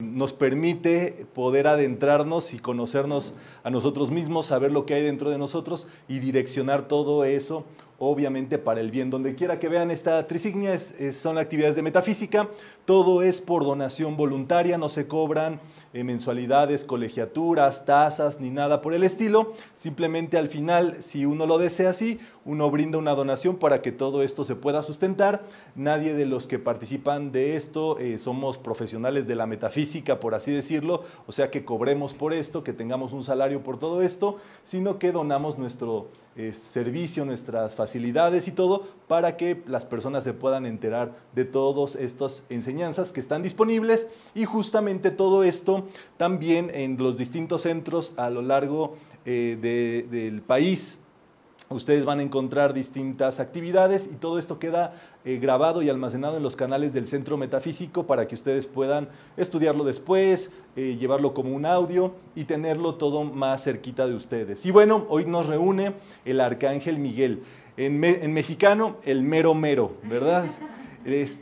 nos permite poder adentrarnos y conocernos a nosotros mismos, saber lo que hay dentro de nosotros y direccionar todo eso obviamente para el bien. Donde quiera que vean esta trisignia son actividades de metafísica, todo es por donación voluntaria, no se cobran eh, mensualidades, colegiaturas, tasas ni nada por el estilo, simplemente al final, si uno lo desea así, uno brinda una donación para que todo esto se pueda sustentar. Nadie de los que participan de esto eh, somos profesionales de la metafísica, por así decirlo, o sea que cobremos por esto, que tengamos un salario por todo esto, sino que donamos nuestro eh, servicio, nuestras facilidades y todo para que las personas se puedan enterar de todas estas enseñanzas que están disponibles y justamente todo esto también en los distintos centros a lo largo eh, del país Ustedes van a encontrar distintas actividades y todo esto queda eh, grabado y almacenado en los canales del Centro Metafísico para que ustedes puedan estudiarlo después, eh, llevarlo como un audio y tenerlo todo más cerquita de ustedes. Y bueno, hoy nos reúne el Arcángel Miguel. En, mexicano, el mero mero, ¿verdad?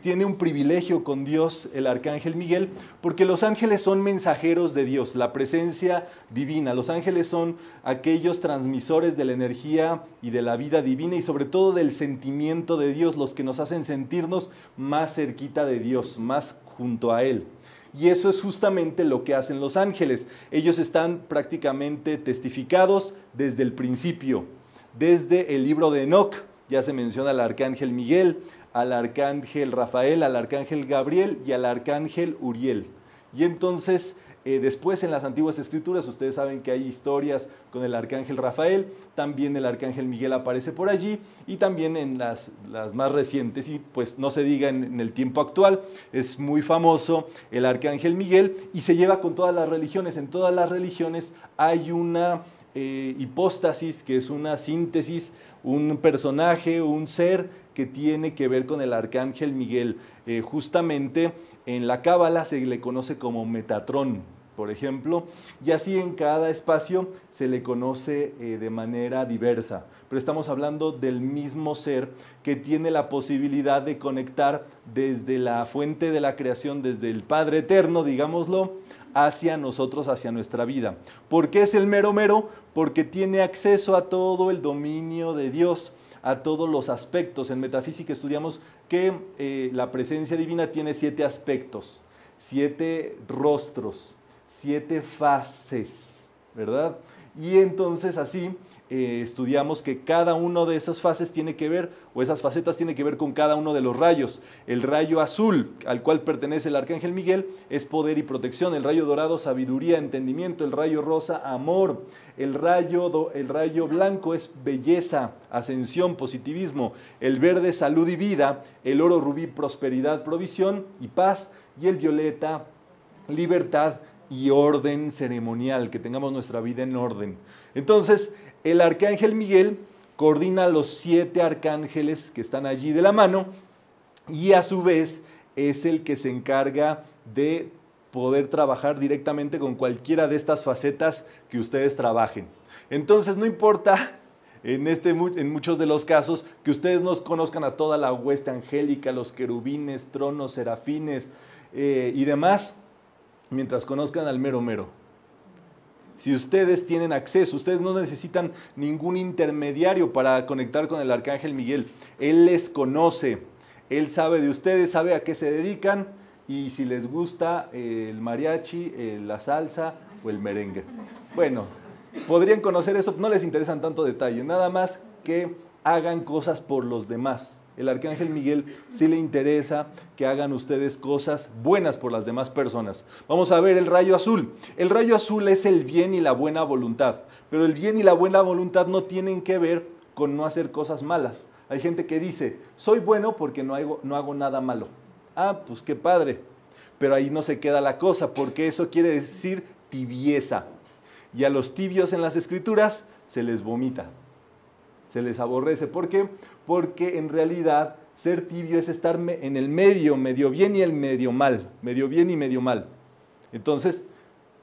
tiene un privilegio con Dios, el arcángel Miguel, porque los ángeles son mensajeros de Dios, la presencia divina. Los ángeles son aquellos transmisores de la energía y de la vida divina y sobre todo del sentimiento de Dios, los que nos hacen sentirnos más cerquita de Dios, más junto a Él. Y eso es justamente lo que hacen los ángeles. Ellos están prácticamente testificados desde el principio, desde el libro de Enoch. Ya se menciona al arcángel Miguel, al arcángel Rafael, al arcángel Gabriel y al arcángel Uriel. Y entonces, eh, después en las antiguas escrituras, ustedes saben que hay historias con el arcángel Rafael, también el arcángel Miguel aparece por allí y también en las, más recientes, y pues no se diga en, el tiempo actual, es muy famoso el arcángel Miguel y se lleva con todas las religiones. En todas las religiones hay una eh, hipóstasis, que es una síntesis, un personaje, un ser que tiene que ver con el arcángel Miguel. Eh, justamente en la Cábala se le conoce como Metatrón, por ejemplo, y así en cada espacio se le conoce eh, de manera diversa. Pero estamos hablando del mismo ser que tiene la posibilidad de conectar desde la fuente de la creación, desde el Padre Eterno, digámoslo, hacia nosotros, hacia nuestra vida. ¿Por qué es el mero mero? Porque tiene acceso a todo el dominio de Dios, a todos los aspectos. En metafísica estudiamos que eh, la presencia divina tiene siete aspectos, siete rostros, siete fases, ¿verdad? Y entonces así eh, estudiamos que cada una de esas fases tiene que ver, o esas facetas tiene que ver con cada uno de los rayos. El rayo azul, al cual pertenece el arcángel Miguel, es poder y protección. El rayo dorado, sabiduría, entendimiento. El rayo rosa, amor. El rayo, el rayo blanco es belleza, ascensión, positivismo. El verde, salud y vida. El oro rubí, prosperidad, provisión y paz. Y el violeta, libertad y orden ceremonial, que tengamos nuestra vida en orden. Entonces, el arcángel Miguel coordina los siete arcángeles que están allí de la mano y a su vez es el que se encarga de poder trabajar directamente con cualquiera de estas facetas que ustedes trabajen. Entonces no importa en, este, en muchos de los casos que ustedes nos conozcan a toda la hueste angélica, los querubines, tronos, serafines eh, y demás, mientras conozcan al mero mero. Si ustedes tienen acceso, ustedes no necesitan ningún intermediario para conectar con el Arcángel Miguel. Él les conoce, Él sabe de ustedes, sabe a qué se dedican y si les gusta el mariachi, eh, la salsa o el merengue. Bueno, podrían conocer eso, no les interesan tanto detalle, nada más que hagan cosas por los demás. El arcángel Miguel sí le interesa que hagan ustedes cosas buenas por las demás personas. Vamos a ver el rayo azul. El rayo azul es el bien y la buena voluntad, pero el bien y la buena voluntad no tienen que ver con no hacer cosas malas. Hay gente que dice, soy bueno porque no hago, nada malo. Ah, pues qué padre. Pero ahí no se queda la cosa, porque eso quiere decir tibieza. Y a los tibios en las escrituras se les vomita se les aborrece. ¿Por qué? Porque en realidad ser tibio es estar en el medio, medio bien y el medio mal, medio bien y medio mal. Entonces,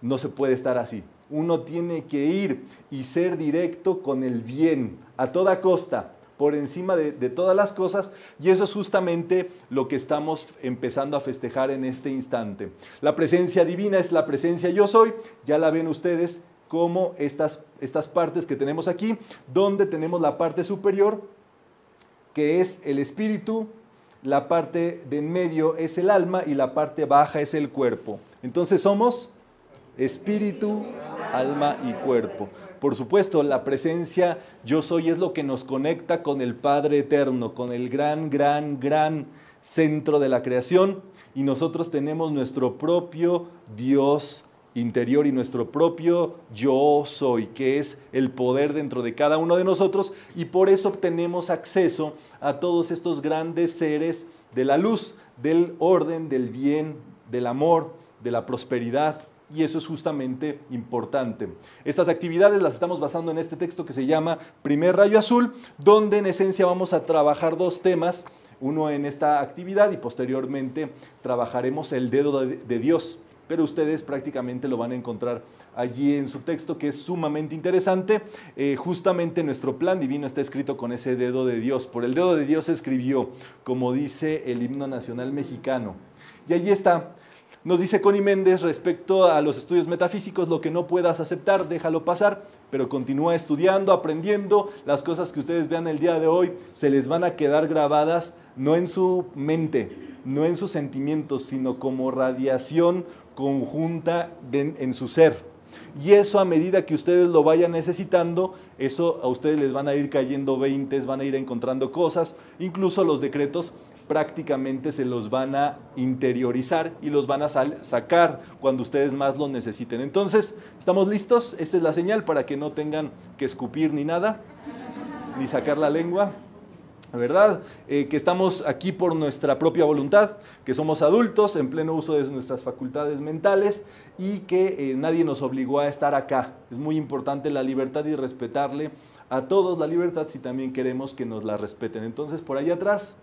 no se puede estar así. Uno tiene que ir y ser directo con el bien a toda costa, por encima de, todas las cosas y eso es justamente lo que estamos empezando a festejar en este instante. La presencia divina es la presencia yo soy, ya la ven ustedes como estas, estas partes que tenemos aquí, donde tenemos la parte superior, que es el espíritu, la parte de en medio es el alma y la parte baja es el cuerpo. Entonces somos espíritu, alma y cuerpo. Por supuesto, la presencia yo soy es lo que nos conecta con el Padre Eterno, con el gran, gran, gran centro de la creación y nosotros tenemos nuestro propio Dios interior y nuestro propio yo soy, que es el poder dentro de cada uno de nosotros y por eso obtenemos acceso a todos estos grandes seres de la luz, del orden, del bien, del amor, de la prosperidad. Y eso es justamente importante. Estas actividades las estamos basando en este texto que se llama Primer Rayo Azul, donde en esencia vamos a trabajar dos temas, uno en esta actividad y posteriormente trabajaremos el dedo de, Dios pero ustedes prácticamente lo van a encontrar allí en su texto, que es sumamente interesante. Eh, justamente nuestro plan divino está escrito con ese dedo de Dios. Por el dedo de Dios escribió, como dice el himno nacional mexicano. Y allí está. Nos dice Connie Méndez respecto a los estudios metafísicos, lo que no puedas aceptar, déjalo pasar, pero continúa estudiando, aprendiendo. Las cosas que ustedes vean el día de hoy se les van a quedar grabadas no en su mente, no en sus sentimientos, sino como radiación conjunta en su ser. Y eso a medida que ustedes lo vayan necesitando, eso a ustedes les van a ir cayendo 20, van a ir encontrando cosas, incluso los decretos prácticamente se los van a interiorizar y los van a sacar cuando ustedes más lo necesiten. Entonces, ¿estamos listos? Esta es la señal para que no tengan que escupir ni nada, ni sacar la lengua. ¿Verdad? Eh, que estamos aquí por nuestra propia voluntad, que somos adultos en pleno uso de nuestras facultades mentales y que eh, nadie nos obligó a estar acá. Es muy importante la libertad y respetarle a todos la libertad si también queremos que nos la respeten. Entonces, por allá atrás,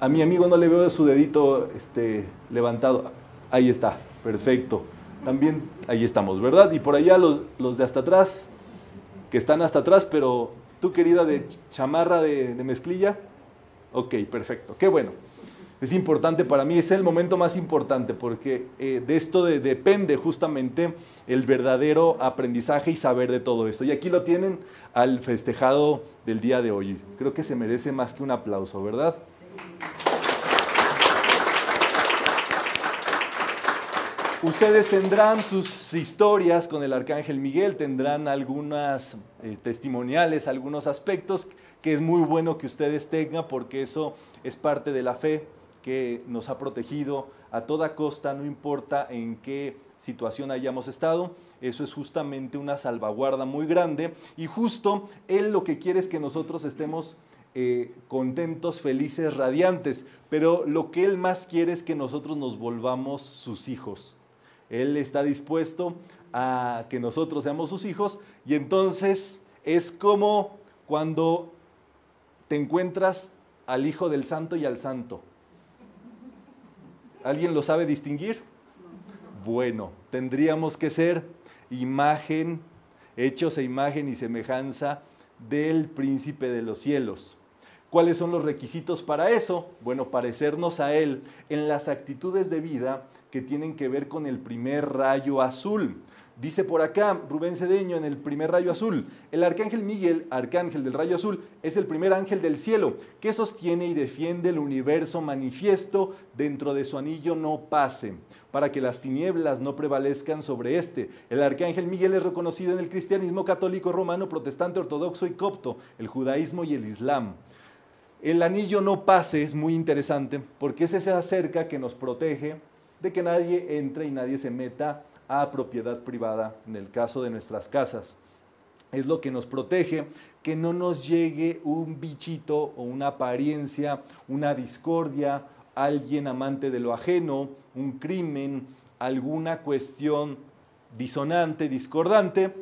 a mi amigo no le veo su dedito este, levantado. Ahí está, perfecto. También ahí estamos, ¿verdad? Y por allá los, los de hasta atrás, que están hasta atrás, pero ¿Tú, querida, de chamarra de, mezclilla? Ok, perfecto. Qué bueno. Es importante para mí, es el momento más importante porque eh, de esto depende justamente el verdadero aprendizaje y saber de todo esto. Y aquí lo tienen al festejado del día de hoy. Creo que se merece más que un aplauso, ¿verdad? Ustedes tendrán sus historias con el Arcángel Miguel, tendrán algunas eh, testimoniales, algunos aspectos que es muy bueno que ustedes tengan porque eso es parte de la fe que nos ha protegido a toda costa, no importa en qué situación hayamos estado, eso es justamente una salvaguarda muy grande. Y justo Él lo que quiere es que nosotros estemos eh, contentos, felices, radiantes, pero lo que Él más quiere es que nosotros nos volvamos sus hijos él está dispuesto a que nosotros seamos sus hijos y entonces es como cuando te encuentras al hijo del santo y al santo. ¿Alguien lo sabe distinguir? Bueno, tendríamos que ser imagen, hechos e imagen y semejanza del príncipe de los cielos. ¿Cuáles son los requisitos para eso? Bueno, parecernos a Él en las actitudes de vida que tienen que ver con el primer rayo azul. Dice por acá Rubén Cedeño en el primer rayo azul, el arcángel Miguel, arcángel del rayo azul, es el primer ángel del cielo que sostiene y defiende el universo manifiesto dentro de su anillo no pase, para que las tinieblas no prevalezcan sobre éste. El arcángel Miguel es reconocido en el cristianismo católico romano, protestante, ortodoxo y copto, el judaísmo y el islam. El anillo no pase es muy interesante porque ese se acerca que nos protege de que nadie entre y nadie se meta a propiedad privada en el caso de nuestras casas. Es lo que nos protege que no nos llegue un bichito o una apariencia, una discordia, alguien amante de lo ajeno, un crimen, alguna cuestión disonante, discordante.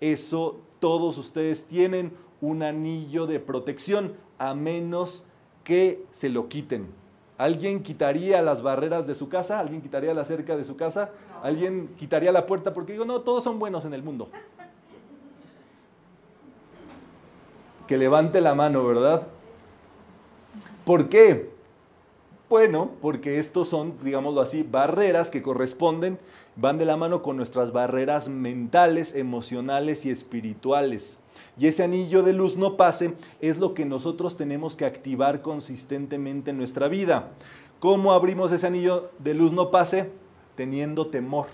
Eso todos ustedes tienen un anillo de protección, a menos que se lo quiten. ¿Alguien quitaría las barreras de su casa? ¿Alguien quitaría la cerca de su casa? ¿Alguien quitaría la puerta? Porque digo, no, todos son buenos en el mundo. Que levante la mano, ¿verdad? ¿Por qué? Bueno, porque estos son, digámoslo así, barreras que corresponden, van de la mano con nuestras barreras mentales, emocionales y espirituales. Y ese anillo de luz no pase es lo que nosotros tenemos que activar consistentemente en nuestra vida. ¿Cómo abrimos ese anillo de luz no pase? Teniendo temor.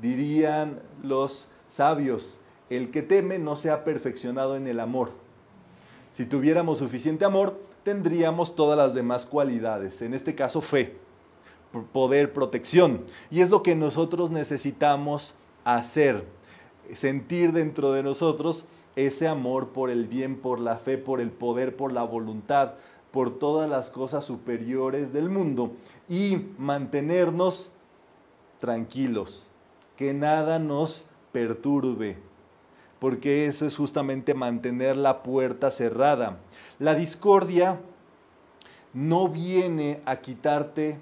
Dirían los sabios, el que teme no se ha perfeccionado en el amor. Si tuviéramos suficiente amor, tendríamos todas las demás cualidades, en este caso fe, poder, protección. Y es lo que nosotros necesitamos hacer, sentir dentro de nosotros ese amor por el bien, por la fe, por el poder, por la voluntad, por todas las cosas superiores del mundo y mantenernos tranquilos, que nada nos perturbe, porque eso es justamente mantener la puerta cerrada. La discordia no viene a quitarte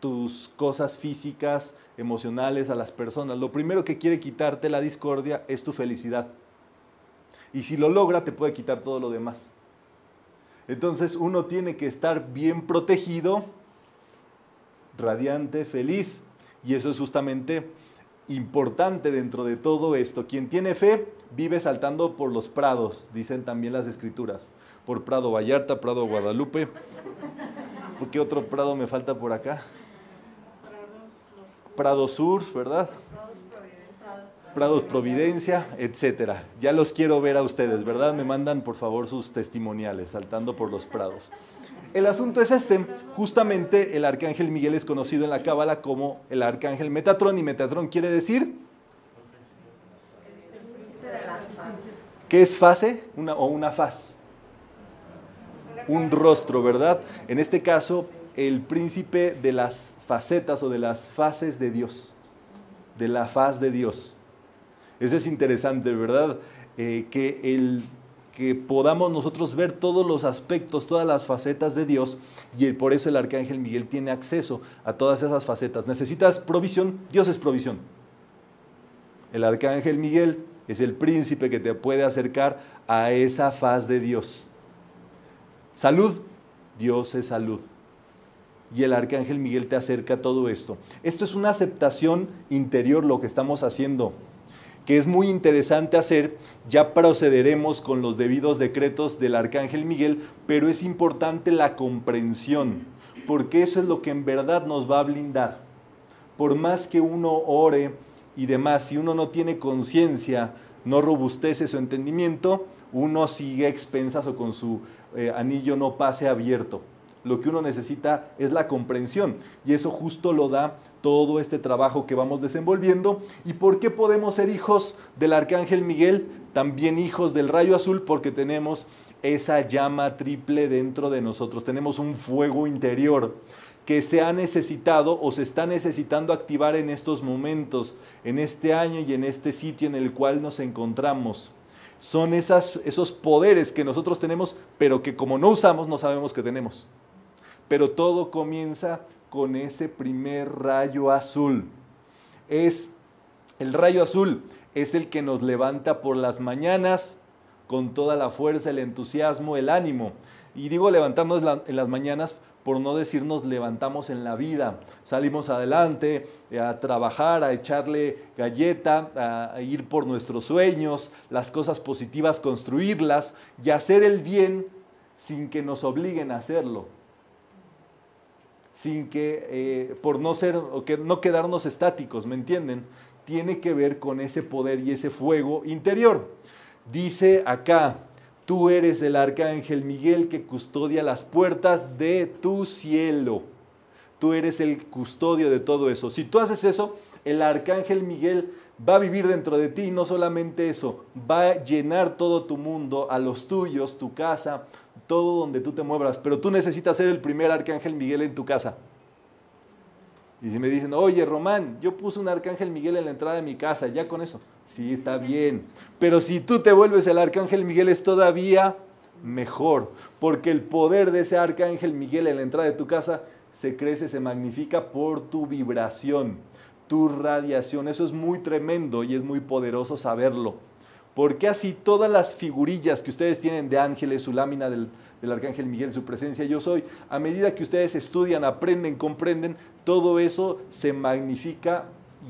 tus cosas físicas, emocionales a las personas. Lo primero que quiere quitarte la discordia es tu felicidad. Y si lo logra, te puede quitar todo lo demás. Entonces uno tiene que estar bien protegido, radiante, feliz. Y eso es justamente importante dentro de todo esto. Quien tiene fe vive saltando por los prados, dicen también las escrituras. Por Prado Vallarta, Prado Guadalupe. ¿Por qué otro prado me falta por acá? Prado Sur, ¿verdad? Prados Providencia, etcétera. Ya los quiero ver a ustedes, ¿verdad? Me mandan por favor sus testimoniales, saltando por los prados. El asunto es este. Justamente el arcángel Miguel es conocido en la Cábala como el arcángel Metatrón y Metatrón quiere decir ¿Qué es fase? Una, o una faz. Un rostro, ¿verdad? En este caso, el príncipe de las facetas o de las fases de Dios. De la faz de Dios. Eso es interesante, ¿verdad? Eh, que el que podamos nosotros ver todos los aspectos, todas las facetas de Dios y por eso el arcángel Miguel tiene acceso a todas esas facetas. ¿Necesitas provisión? Dios es provisión. El arcángel Miguel es el príncipe que te puede acercar a esa faz de Dios. Salud, Dios es salud. Y el arcángel Miguel te acerca a todo esto. Esto es una aceptación interior lo que estamos haciendo que es muy interesante hacer. Ya procederemos con los debidos decretos del Arcángel Miguel, pero es importante la comprensión, porque eso es lo que en verdad nos va a blindar. Por más que uno ore y demás, si uno no tiene conciencia, no robustece su entendimiento, uno sigue expensas o con su eh, anillo no pase abierto. Lo que uno necesita es la comprensión y eso justo lo da todo este trabajo que vamos desenvolviendo. ¿Y por qué podemos ser hijos del Arcángel Miguel? También hijos del rayo azul porque tenemos esa llama triple dentro de nosotros. Tenemos un fuego interior que se ha necesitado o se está necesitando activar en estos momentos, en este año y en este sitio en el cual nos encontramos. Son esos poderes que nosotros tenemos, pero que como no usamos, no sabemos que tenemos. Pero todo comienza con ese primer rayo azul. Es el rayo azul es el que nos levanta por las mañanas con toda la fuerza, el entusiasmo, el ánimo. Y digo levantarnos en las mañanas por no decirnos levantamos en la vida. Salimos adelante eh, a trabajar, a echarle galleta, a ir por nuestros sueños, las cosas positivas, construirlas y hacer el bien sin que nos obliguen a hacerlo sin que, eh, por no ser, o que no quedarnos estáticos, ¿me entienden? Tiene que ver con ese poder y ese fuego interior. Dice acá, tú eres el arcángel Miguel que custodia las puertas de tu cielo. Tú eres el custodio de todo eso. Si tú haces eso, el arcángel Miguel va a vivir dentro de ti y no solamente eso, va a llenar todo tu mundo, a los tuyos, tu casa, todo donde tú te muevas, pero tú necesitas ser el primer arcángel Miguel en tu casa. Y si me dicen, oye Román, yo puse un arcángel Miguel en la entrada de mi casa, ya con eso. Sí, está bien. Pero si tú te vuelves el arcángel Miguel es todavía mejor, porque el poder de ese arcángel Miguel en la entrada de tu casa se crece, se magnifica por tu vibración, tu radiación. Eso es muy tremendo y es muy poderoso saberlo Porque así todas las figurillas que ustedes tienen de ángeles, su lámina del, del arcángel Miguel, su presencia yo soy, a medida que ustedes estudian, aprenden, comprenden, todo eso se magnifica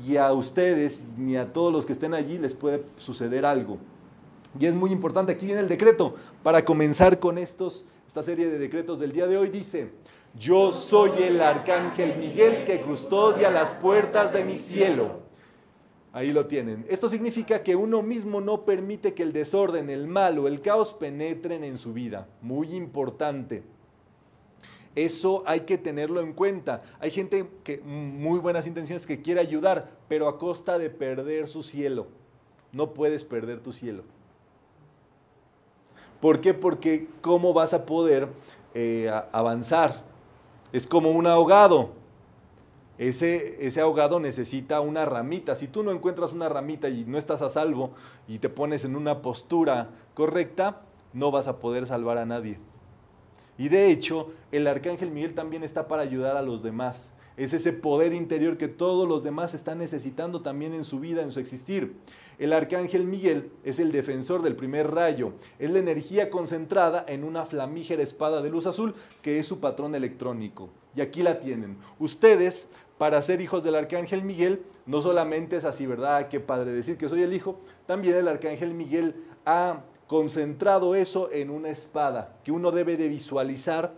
y a ustedes ni a todos los que estén allí les puede suceder algo. Y es muy importante, aquí viene el decreto, para comenzar con estos, esta serie de decretos del día de hoy, dice, yo soy el arcángel Miguel que custodia las puertas de mi cielo. Ahí lo tienen. Esto significa que uno mismo no permite que el desorden, el mal o el caos penetren en su vida. Muy importante. Eso hay que tenerlo en cuenta. Hay gente que muy buenas intenciones que quiere ayudar, pero a costa de perder su cielo. No puedes perder tu cielo. ¿Por qué? Porque ¿cómo vas a poder eh, avanzar? Es como un ahogado. Ese, ese, ahogado necesita una ramita. Si tú no encuentras una ramita y no estás a salvo y te pones en una postura correcta, no vas a poder salvar a nadie. Y de hecho, el arcángel Miguel también está para ayudar a los demás. Es ese poder interior que todos los demás están necesitando también en su vida, en su existir. El arcángel Miguel es el defensor del primer rayo. Es la energía concentrada en una flamígera espada de luz azul que es su patrón electrónico. Y aquí la tienen. Ustedes, para ser hijos del arcángel Miguel, no solamente es así, ¿verdad? Qué padre decir que soy el hijo. También el arcángel Miguel ha concentrado eso en una espada que uno debe de visualizar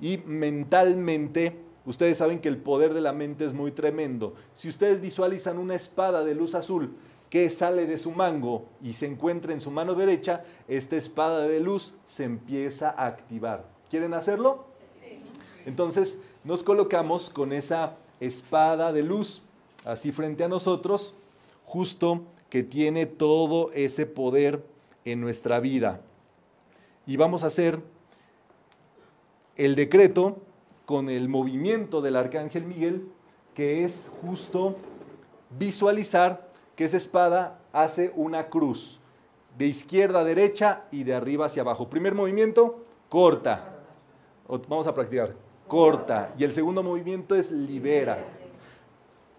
y mentalmente Ustedes saben que el poder de la mente es muy tremendo. Si ustedes visualizan una espada de luz azul que sale de su mango y se encuentra en su mano derecha, esta espada de luz se empieza a activar. ¿Quieren hacerlo? Entonces nos colocamos con esa espada de luz así frente a nosotros, justo que tiene todo ese poder en nuestra vida. Y vamos a hacer el decreto con el movimiento del arcángel Miguel, que es justo visualizar que esa espada hace una cruz, de izquierda a derecha y de arriba hacia abajo. Primer movimiento, corta. Vamos a practicar. Corta. Y el segundo movimiento es libera.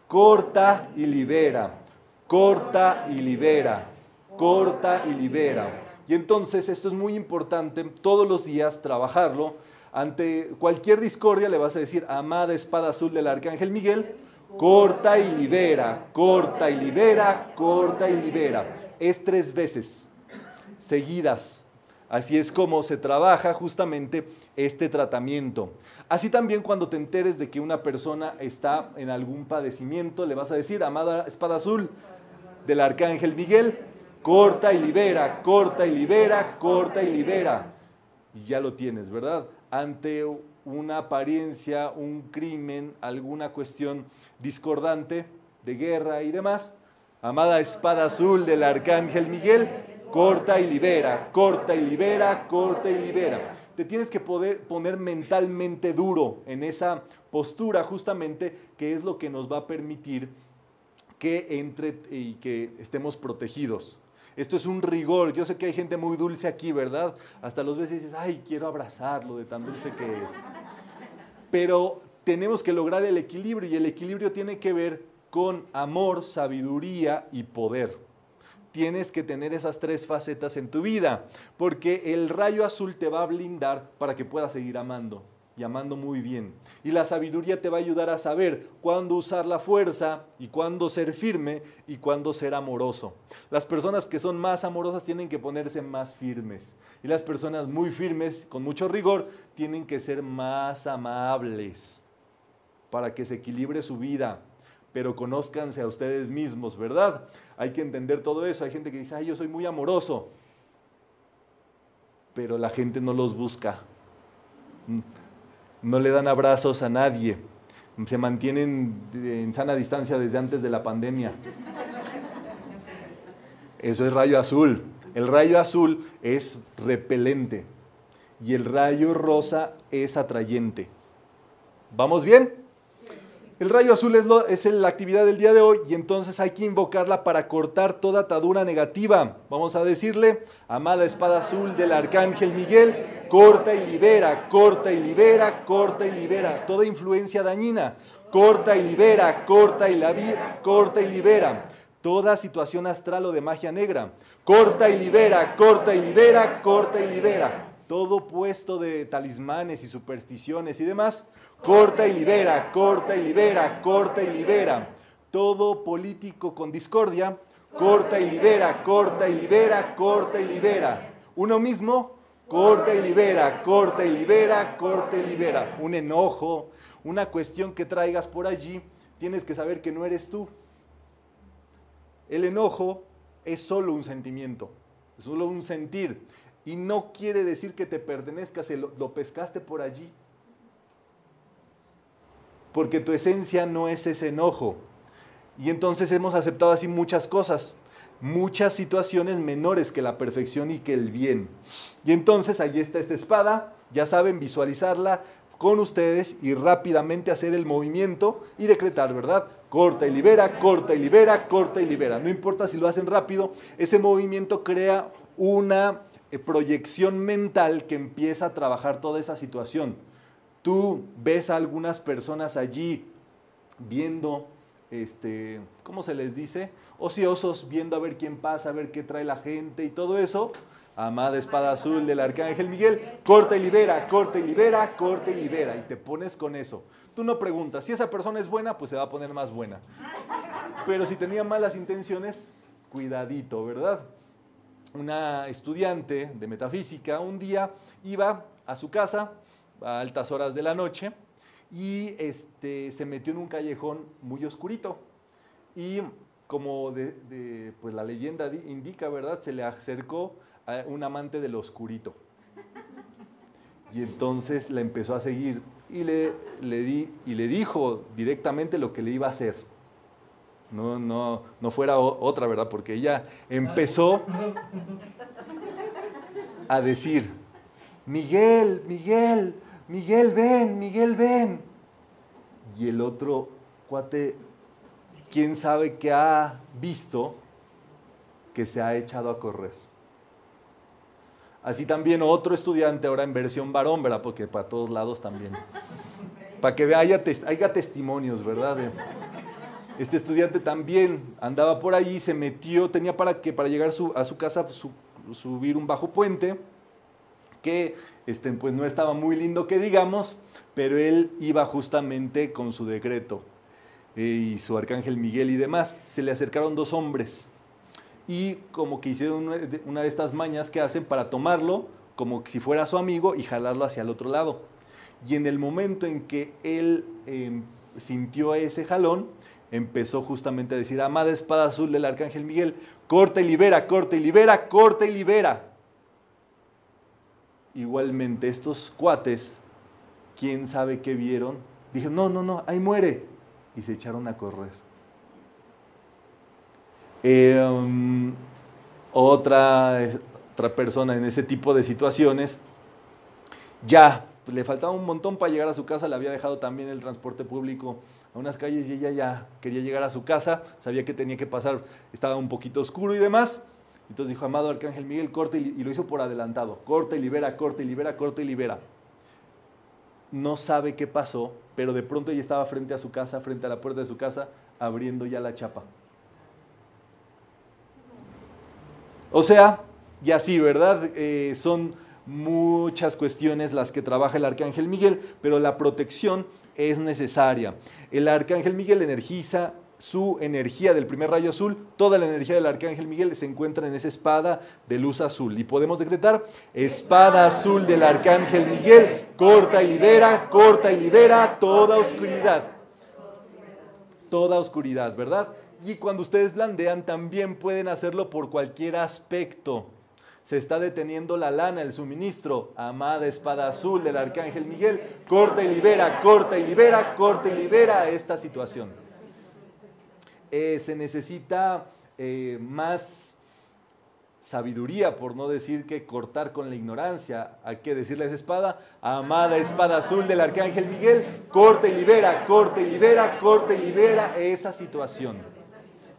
Corta y libera. Corta y libera. Corta y libera. Y entonces esto es muy importante todos los días trabajarlo ante cualquier discordia le vas a decir, amada espada azul del arcángel Miguel, corta y libera, corta y libera, corta y libera. Es tres veces, seguidas. Así es como se trabaja justamente este tratamiento. Así también cuando te enteres de que una persona está en algún padecimiento, le vas a decir, amada espada azul del arcángel Miguel, corta y libera, corta y libera, corta y libera. Y ya lo tienes, ¿verdad? Ante una apariencia, un crimen, alguna cuestión discordante de guerra y demás. Amada espada azul del arcángel Miguel, corta y libera, corta y libera, corta y libera. Te tienes que poder poner mentalmente duro en esa postura justamente que es lo que nos va a permitir que entre y que estemos protegidos. Esto es un rigor. Yo sé que hay gente muy dulce aquí, ¿verdad? Hasta los veces dices, ay, quiero abrazarlo de tan dulce que es. Pero tenemos que lograr el equilibrio y el equilibrio tiene que ver con amor, sabiduría y poder. Tienes que tener esas tres facetas en tu vida, porque el rayo azul te va a blindar para que puedas seguir amando y amando muy bien. Y la sabiduría te va a ayudar a saber cuándo usar la fuerza y cuándo ser firme y cuándo ser amoroso. Las personas que son más amorosas tienen que ponerse más firmes. Y las personas muy firmes, con mucho rigor, tienen que ser más amables para que se equilibre su vida. Pero conózcanse a ustedes mismos, ¿verdad? Hay que entender todo eso. Hay gente que dice, ay, yo soy muy amoroso. Pero la gente no los busca no le dan abrazos a nadie, se mantienen en sana distancia desde antes de la pandemia. Eso es rayo azul. El rayo azul es repelente y el rayo rosa es atrayente. ¿Vamos bien? El rayo azul es, la actividad del día de hoy y entonces hay que invocarla para cortar toda atadura negativa. Vamos a decirle, amada espada azul del arcángel Miguel, corta y libera, corta y libera, corta y libera toda influencia dañina. Corta y libera, corta y, la, corta y libera toda situación astral o de magia negra. Corta y libera, corta y libera, corta y libera. Todo puesto de talismanes y supersticiones y demás, corta y libera, corta y libera, corta y libera. Todo político con discordia, corta y libera, corta y libera, corta y libera. Uno mismo, corta y libera, corta y libera, corta y libera. Un enojo, una cuestión que traigas por allí, tienes que saber que no eres tú. El enojo es solo un sentimiento, es solo un sentir. Y no quiere decir que te pertenezcas, lo, lo pescaste por allí. Porque tu esencia no es ese enojo. Y entonces hemos aceptado así muchas cosas, muchas situaciones menores que la perfección y que el bien. Y entonces ahí está esta espada, ya saben visualizarla con ustedes y rápidamente hacer el movimiento y decretar, ¿verdad? Corta y libera, corta y libera, corta y libera. No importa si lo hacen rápido, ese movimiento crea una proyección mental que empieza a trabajar toda esa situación. Tú ves a algunas personas allí viendo este, ¿cómo se les dice? Ociosos, viendo a ver quién pasa, a ver qué trae la gente y todo eso. Amada espada azul del arcángel Miguel, corta y libera, corta y libera, corta y libera. Y te pones con eso. Tú no preguntas, si esa persona es buena, pues se va a poner más buena. Pero si tenía malas intenciones, cuidadito, ¿verdad? Una estudiante de metafísica un día iba a su casa a altas horas de la noche y este, se metió en un callejón muy oscurito. Y como pues la leyenda indica, ¿verdad? Se le acercó a un amante del oscurito. Y entonces la empezó a seguir y le, le, di, y le dijo directamente lo que le iba a hacer. No, no, no fuera otra, ¿verdad? Porque ella empezó a decir, Miguel, Miguel, Miguel, ven, Miguel, ven. Y el otro cuate, quién sabe qué ha visto que se ha echado a correr. Así también otro estudiante ahora en versión varón, ¿verdad? Porque para todos lados también. Para que haya, haya testimonios, ¿verdad? Este estudiante también andaba por ahí, se metió, tenía para que para llegar a su casa subir un bajo puente que este, pues no estaba muy lindo que digamos, pero él iba justamente con su decreto eh, y su arcángel Miguel y demás. Se le acercaron dos hombres y como que hicieron una de estas mañas que hacen para tomarlo como si fuera su amigo y jalarlo hacia el otro lado. Y en el momento en que él em, sintió ese jalón, empezó justamente a decir, amada espada azul del arcángel Miguel, corta y libera, corta y libera, corta y libera igualmente estos cuates, quién sabe qué vieron, dijeron, no, no, no, ahí muere. Y se echaron a correr. Em, otra, otra persona en ese tipo de situaciones, ya le faltaba un montón para llegar a su casa, le había dejado también el transporte público a unas calles y ella ya quería llegar a su casa, sabía que tenía que pasar, estaba un poquito oscuro y demás, entonces dijo, amado Arcángel Miguel, corte y, lo hizo por adelantado. Corta y libera, corta y libera, corta y libera. No sabe qué pasó, pero de pronto ella estaba frente a su casa, frente a la puerta de su casa, abriendo ya la chapa. O sea, y así, ¿verdad? Eh, son muchas cuestiones las que trabaja el Arcángel Miguel, pero la protección es necesaria. El Arcángel Miguel energiza su energía del primer rayo azul, toda la energía del arcángel Miguel se encuentra en esa espada de luz azul. Y podemos decretar, espada azul del arcángel Miguel, corta y libera, corta y libera toda oscuridad. Toda oscuridad, ¿verdad? Y cuando ustedes blandean, también pueden hacerlo por cualquier aspecto. Se está deteniendo la lana, el suministro. Amada espada azul del arcángel Miguel, corta y libera, corta y libera, corta y libera esta situación. Eh, se necesita eh, más sabiduría, por no decir que cortar con la ignorancia. Hay que decirle a esa espada, amada espada azul del arcángel Miguel, corte y libera, corte y libera, corte y libera esa situación.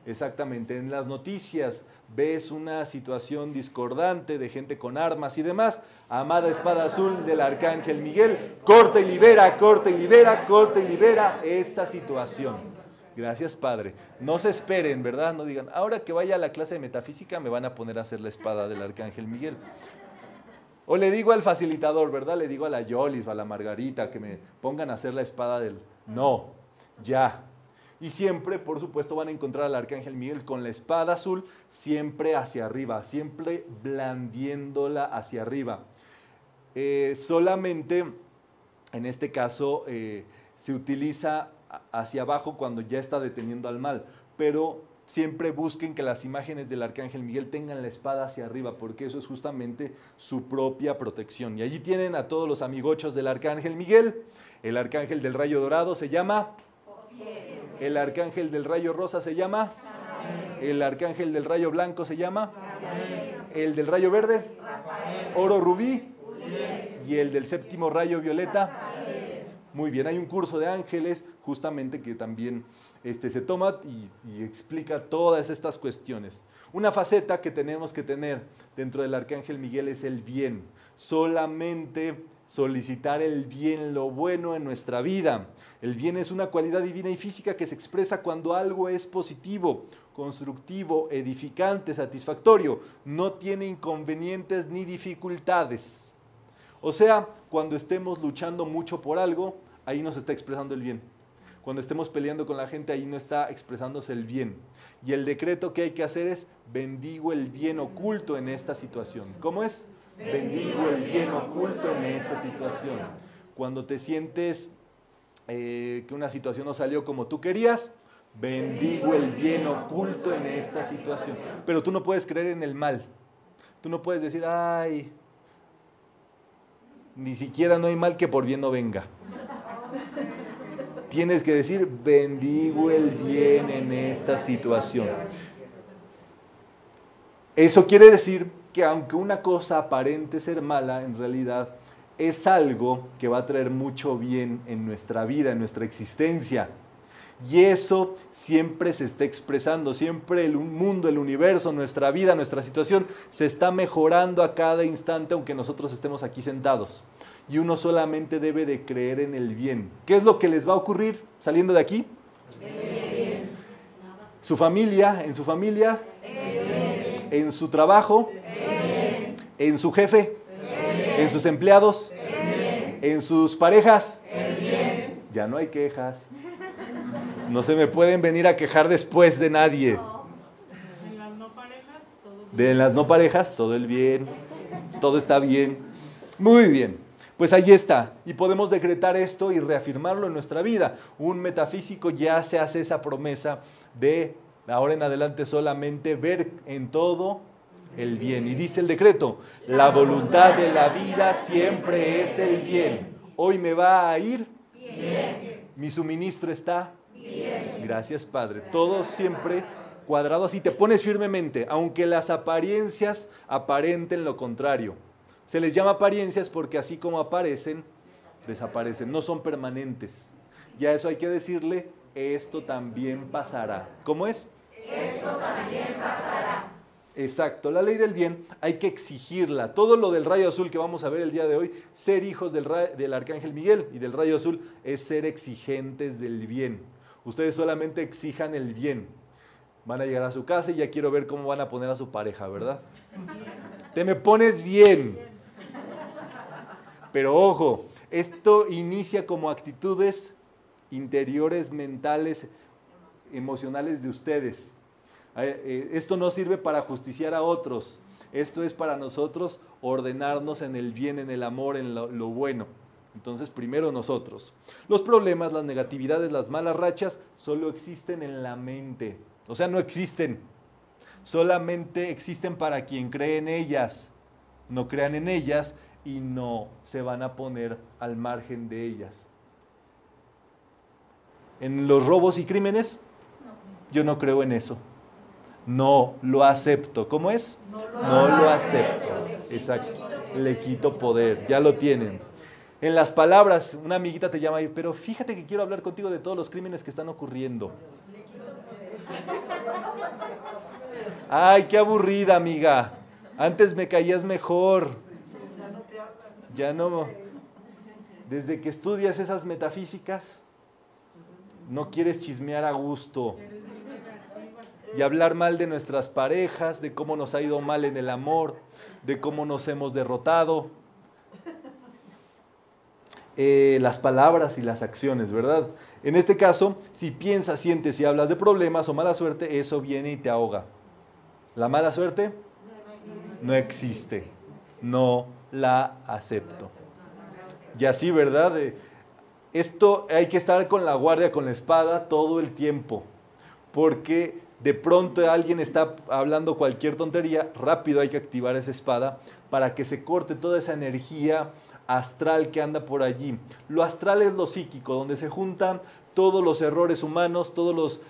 Exactamente, en las noticias ves una situación discordante de gente con armas y demás, amada espada azul del arcángel Miguel, corte y libera, corte y libera, corte y libera esta situación. Gracias, Padre. No se esperen, ¿verdad? No digan, ahora que vaya a la clase de metafísica me van a poner a hacer la espada del Arcángel Miguel. O le digo al facilitador, ¿verdad? Le digo a la Yolis o a la Margarita que me pongan a hacer la espada del... No, ya. Y siempre, por supuesto, van a encontrar al Arcángel Miguel con la espada azul siempre hacia arriba, siempre blandiéndola hacia arriba. Eh, solamente, en este caso, eh, se utiliza hacia abajo cuando ya está deteniendo al mal, pero siempre busquen que las imágenes del Arcángel Miguel tengan la espada hacia arriba, porque eso es justamente su propia protección. Y allí tienen a todos los amigochos del Arcángel Miguel. El Arcángel del Rayo Dorado se llama... El Arcángel del Rayo Rosa se llama... El Arcángel del Rayo Blanco se llama... El del Rayo Verde... Oro Rubí. Y el del séptimo Rayo Violeta... Muy bien, hay un curso de ángeles justamente que también este, se toma y, explica todas estas cuestiones. Una faceta que tenemos que tener dentro del Arcángel Miguel es el bien. Solamente solicitar el bien, lo bueno en nuestra vida. El bien es una cualidad divina y física que se expresa cuando algo es positivo, constructivo, edificante, satisfactorio, no tiene inconvenientes ni dificultades. O sea, cuando estemos luchando mucho por algo, ahí nos está expresando el bien. Cuando estemos peleando con la gente, ahí no está expresándose el bien. Y el decreto que hay que hacer es, bendigo el bien oculto en esta situación. ¿Cómo es? Bendigo el bien oculto en esta situación. Cuando te sientes eh, que una situación no salió como tú querías, bendigo el bien oculto en esta situación. Pero tú no puedes creer en el mal. Tú no puedes decir, ay, ni siquiera no hay mal que por bien no venga tienes que decir, bendigo el bien en esta situación. Eso quiere decir que aunque una cosa aparente ser mala, en realidad es algo que va a traer mucho bien en nuestra vida, en nuestra existencia. Y eso siempre se está expresando, siempre el mundo, el universo, nuestra vida, nuestra situación se está mejorando a cada instante aunque nosotros estemos aquí sentados y uno solamente debe de creer en el bien. ¿Qué es lo que les va a ocurrir saliendo de aquí? Su familia, en su familia, en su trabajo, en su jefe, en sus empleados, en sus parejas. Ya no hay quejas. No se me pueden venir a quejar después de nadie. De las no parejas, todo el bien, todo está bien. Muy bien. Pues ahí está, y podemos decretar esto y reafirmarlo en nuestra vida. Un metafísico ya se hace esa promesa de ahora en adelante solamente ver en todo el bien. Y dice el decreto, la voluntad de la vida siempre es el bien. Hoy me va a ir bien. Mi suministro está bien. Gracias Padre. Todo siempre cuadrado así. Te pones firmemente, aunque las apariencias aparenten lo contrario. Se les llama apariencias porque así como aparecen, desaparecen, no son permanentes. Y a eso hay que decirle, esto también pasará. ¿Cómo es? Esto también pasará. Exacto, la ley del bien hay que exigirla. Todo lo del rayo azul que vamos a ver el día de hoy, ser hijos del, arcángel Miguel y del rayo azul es ser exigentes del bien. Ustedes solamente exijan el bien. Van a llegar a su casa y ya quiero ver cómo van a poner a su pareja, ¿verdad? Te me pones bien. Pero ojo, esto inicia como actitudes interiores, mentales, emocionales de ustedes. Eh, esto no sirve para justiciar a otros. Esto es para nosotros ordenarnos en el bien, en el amor, en lo, lo bueno. Entonces, primero nosotros. Los problemas, las negatividades, las malas rachas solo existen en la mente. O sea, no existen. Solamente existen para quien cree en ellas. No crean en ellas y no se van a poner al margen de ellas. En los robos y crímenes, yo no creo en eso. No lo acepto. ¿Cómo es? No lo, acepto. Exacto. Le quito poder. Ya lo tienen. En las palabras, una amiguita te llama y, pero fíjate que quiero hablar contigo de todos los crímenes que están ocurriendo. Ay, qué aburrida, amiga. Antes me caías mejor. Ya no. Desde que estudias esas metafísicas, no quieres chismear a gusto y hablar mal de nuestras parejas, de cómo nos ha ido mal en el amor, de cómo nos hemos derrotado. Eh, las palabras y las acciones, ¿verdad? En este caso, si piensas, sientes y hablas de problemas o mala suerte, eso viene y te ahoga. La mala suerte no existe. No la acepto. Y así, ¿verdad? Esto hay que estar con la guardia, con la espada todo el tiempo. Porque de pronto alguien está hablando cualquier tontería, rápido hay que activar esa espada para que se corte toda esa energía astral que anda por allí. Lo astral es lo psíquico, donde se juntan todos los errores humanos, todos los,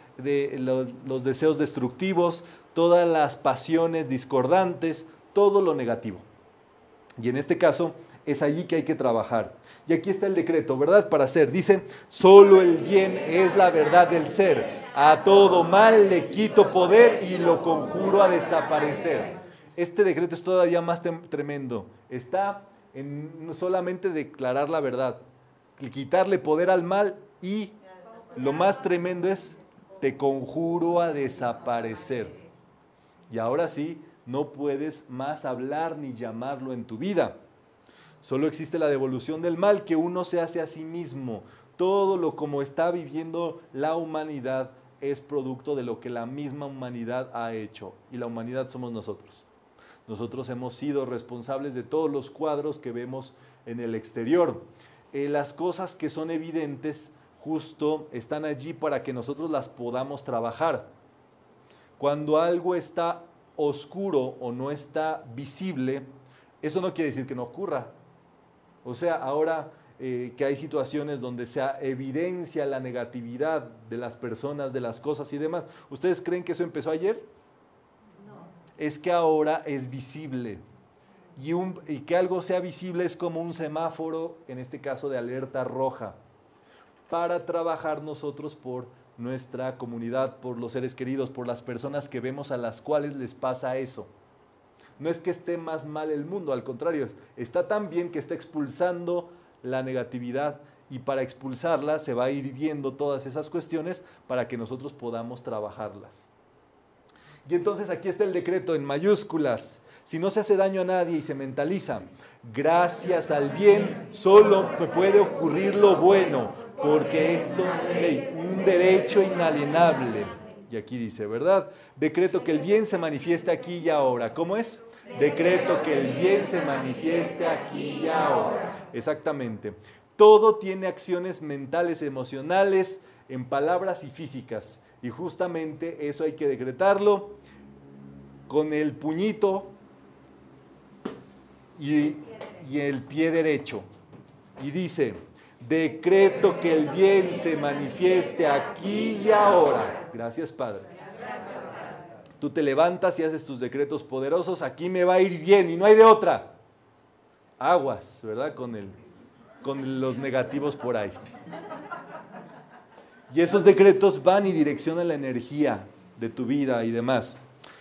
los deseos destructivos, todas las pasiones discordantes, todo lo negativo. Y en este caso es allí que hay que trabajar. Y aquí está el decreto, ¿verdad? Para hacer. Dice, solo el bien es la verdad del ser. A todo mal le quito poder y lo conjuro a desaparecer. Este decreto es todavía más tremendo. Está en solamente declarar la verdad, quitarle poder al mal y lo más tremendo es, te conjuro a desaparecer. Y ahora sí, no puedes más hablar ni llamarlo en tu vida. Solo existe la devolución del mal que uno se hace a sí mismo. Todo lo como está viviendo la humanidad es producto de lo que la misma humanidad ha hecho. Y la humanidad somos nosotros. Nosotros hemos sido responsables de todos los cuadros que vemos en el exterior. Eh, las cosas que son evidentes justo están allí para que nosotros las podamos trabajar. Cuando algo está oscuro o no está visible, eso no quiere decir que no ocurra. O sea, ahora eh, que hay situaciones donde se evidencia la negatividad de las personas, de las cosas y demás, ¿ustedes creen que eso empezó ayer? es que ahora es visible. Y, y, que algo sea visible es como un semáforo, en este caso de alerta roja, para trabajar nosotros por nuestra comunidad, por los seres queridos, por las personas que vemos a las cuales les pasa eso. No es que esté más mal el mundo, al contrario, está tan bien que está expulsando la negatividad y para expulsarla se va a ir viendo todas esas cuestiones para que nosotros podamos trabajarlas. Y entonces aquí está el decreto en mayúsculas. Si no se hace daño a nadie y se mentaliza, gracias al bien solo me puede ocurrir lo bueno, porque esto es un derecho inalienable. Y aquí dice, ¿verdad? Decreto que el bien se manifieste aquí y ahora. ¿Cómo es? Decreto que el bien se manifieste aquí y ahora. Exactamente. Todo tiene acciones mentales, emocionales, en palabras y físicas. Y justamente eso hay que decretarlo con el puñito y, el pie derecho. Y dice, decreto que el bien se manifieste aquí y ahora. Gracias, Padre. Tú te levantas y haces tus decretos poderosos, aquí me va a ir bien y no hay de otra. Aguas, ¿verdad? Con, el, con los negativos por ahí. Y esos decretos van y direccionan la energía de tu vida y demás.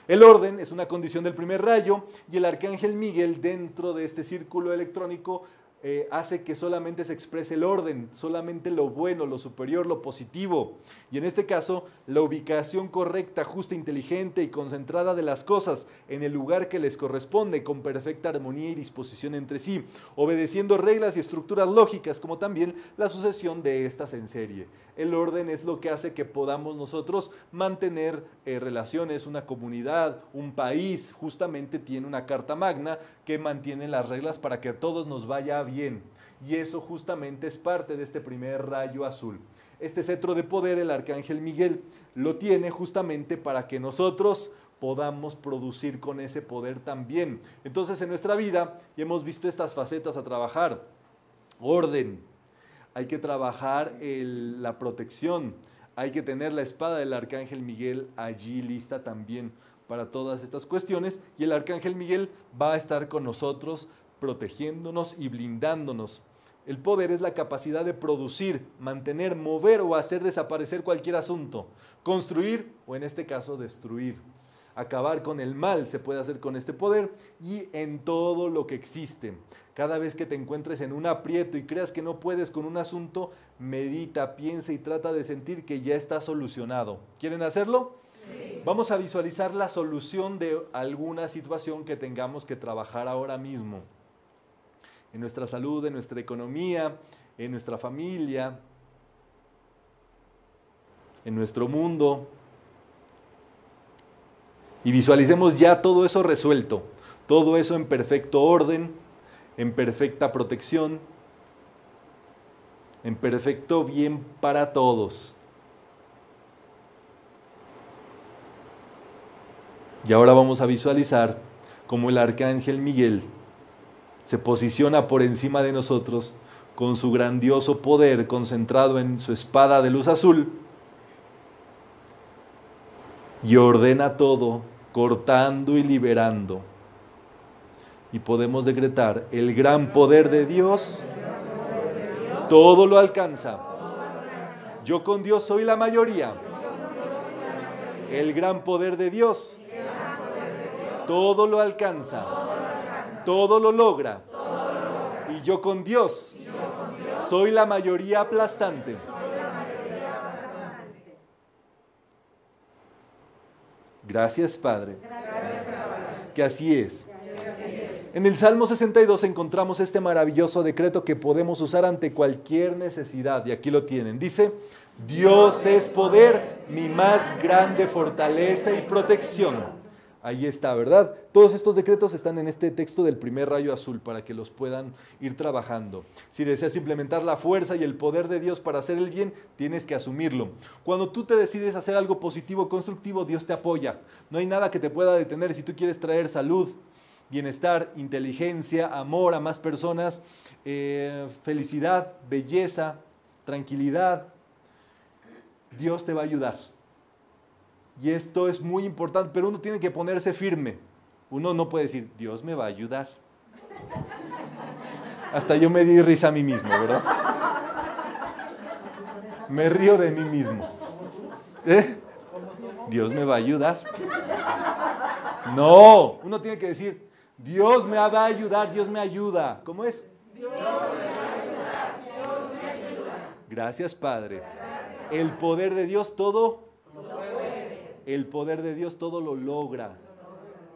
El orden es una condición del primer rayo y el arcángel Miguel dentro de este círculo electrónico eh, hace que solamente se exprese el orden, solamente lo bueno, lo superior, lo positivo. Y en este caso, la ubicación correcta, justa, inteligente y concentrada de las cosas en el lugar que les corresponde, con perfecta armonía y disposición entre sí, obedeciendo reglas y estructuras lógicas, como también la sucesión de estas en serie. El orden es lo que hace que podamos nosotros mantener eh, relaciones, una comunidad, un país, justamente tiene una carta magna que mantiene las reglas para que a todos nos vaya bien. Y eso justamente es parte de este primer rayo azul. Este cetro de poder, el arcángel Miguel, lo tiene justamente para que nosotros podamos producir con ese poder también. Entonces en nuestra vida ya hemos visto estas facetas a trabajar. Orden, hay que trabajar la protección, hay que tener la espada del arcángel Miguel allí lista también para todas estas cuestiones y el arcángel Miguel va a estar con nosotros protegiéndonos y blindándonos. El poder es la capacidad de producir, mantener, mover o hacer desaparecer cualquier asunto, construir o en este caso destruir. acabar con el mal se puede hacer con este poder y en todo lo que existe. Cada vez que te encuentres en un aprieto y creas que no puedes con un asunto, medita, piensa y trata de sentir que ya está solucionado. ¿Quieren hacerlo? Vamos a visualizar la solución de alguna situación que tengamos que trabajar ahora mismo. En nuestra salud, en nuestra economía, en nuestra familia, en nuestro mundo. Y visualicemos ya todo eso resuelto, todo eso en perfecto orden, en perfecta protección, en perfecto bien para todos. Y ahora vamos a visualizar cómo el arcángel Miguel se posiciona por encima de nosotros con su grandioso poder concentrado en su espada de luz azul y ordena todo, cortando y liberando. Y podemos decretar, el gran poder de Dios todo lo alcanza. Yo con Dios soy la mayoría. El gran poder de Dios todo lo alcanza, todo lo logra. Y yo con Dios soy la mayoría aplastante. Gracias, Padre. Que así es. En el Salmo 62 encontramos este maravilloso decreto que podemos usar ante cualquier necesidad. Y aquí lo tienen. Dice, Dios es poder, mi más grande fortaleza y protección. Ahí está, ¿verdad? Todos estos decretos están en este texto del primer rayo azul para que los puedan ir trabajando. Si deseas implementar la fuerza y el poder de Dios para hacer el bien, tienes que asumirlo. Cuando tú te decides hacer algo positivo, constructivo, Dios te apoya. No hay nada que te pueda detener si tú quieres traer salud, bienestar, inteligencia, amor a más personas, eh, felicidad, belleza, tranquilidad. Dios te va a ayudar. Y esto es muy importante, pero uno tiene que ponerse firme. Uno no puede decir, Dios me va a ayudar. Hasta yo me di risa a mí mismo, ¿verdad? Me río de mí mismo. ¿Eh? Dios me va a ayudar. No, uno tiene que decir, Dios me va a ayudar, Dios me ayuda. ¿Cómo es? Dios me va a ayudar, Dios me ayuda. Gracias, Padre. El poder de Dios todo el poder de Dios todo lo logra.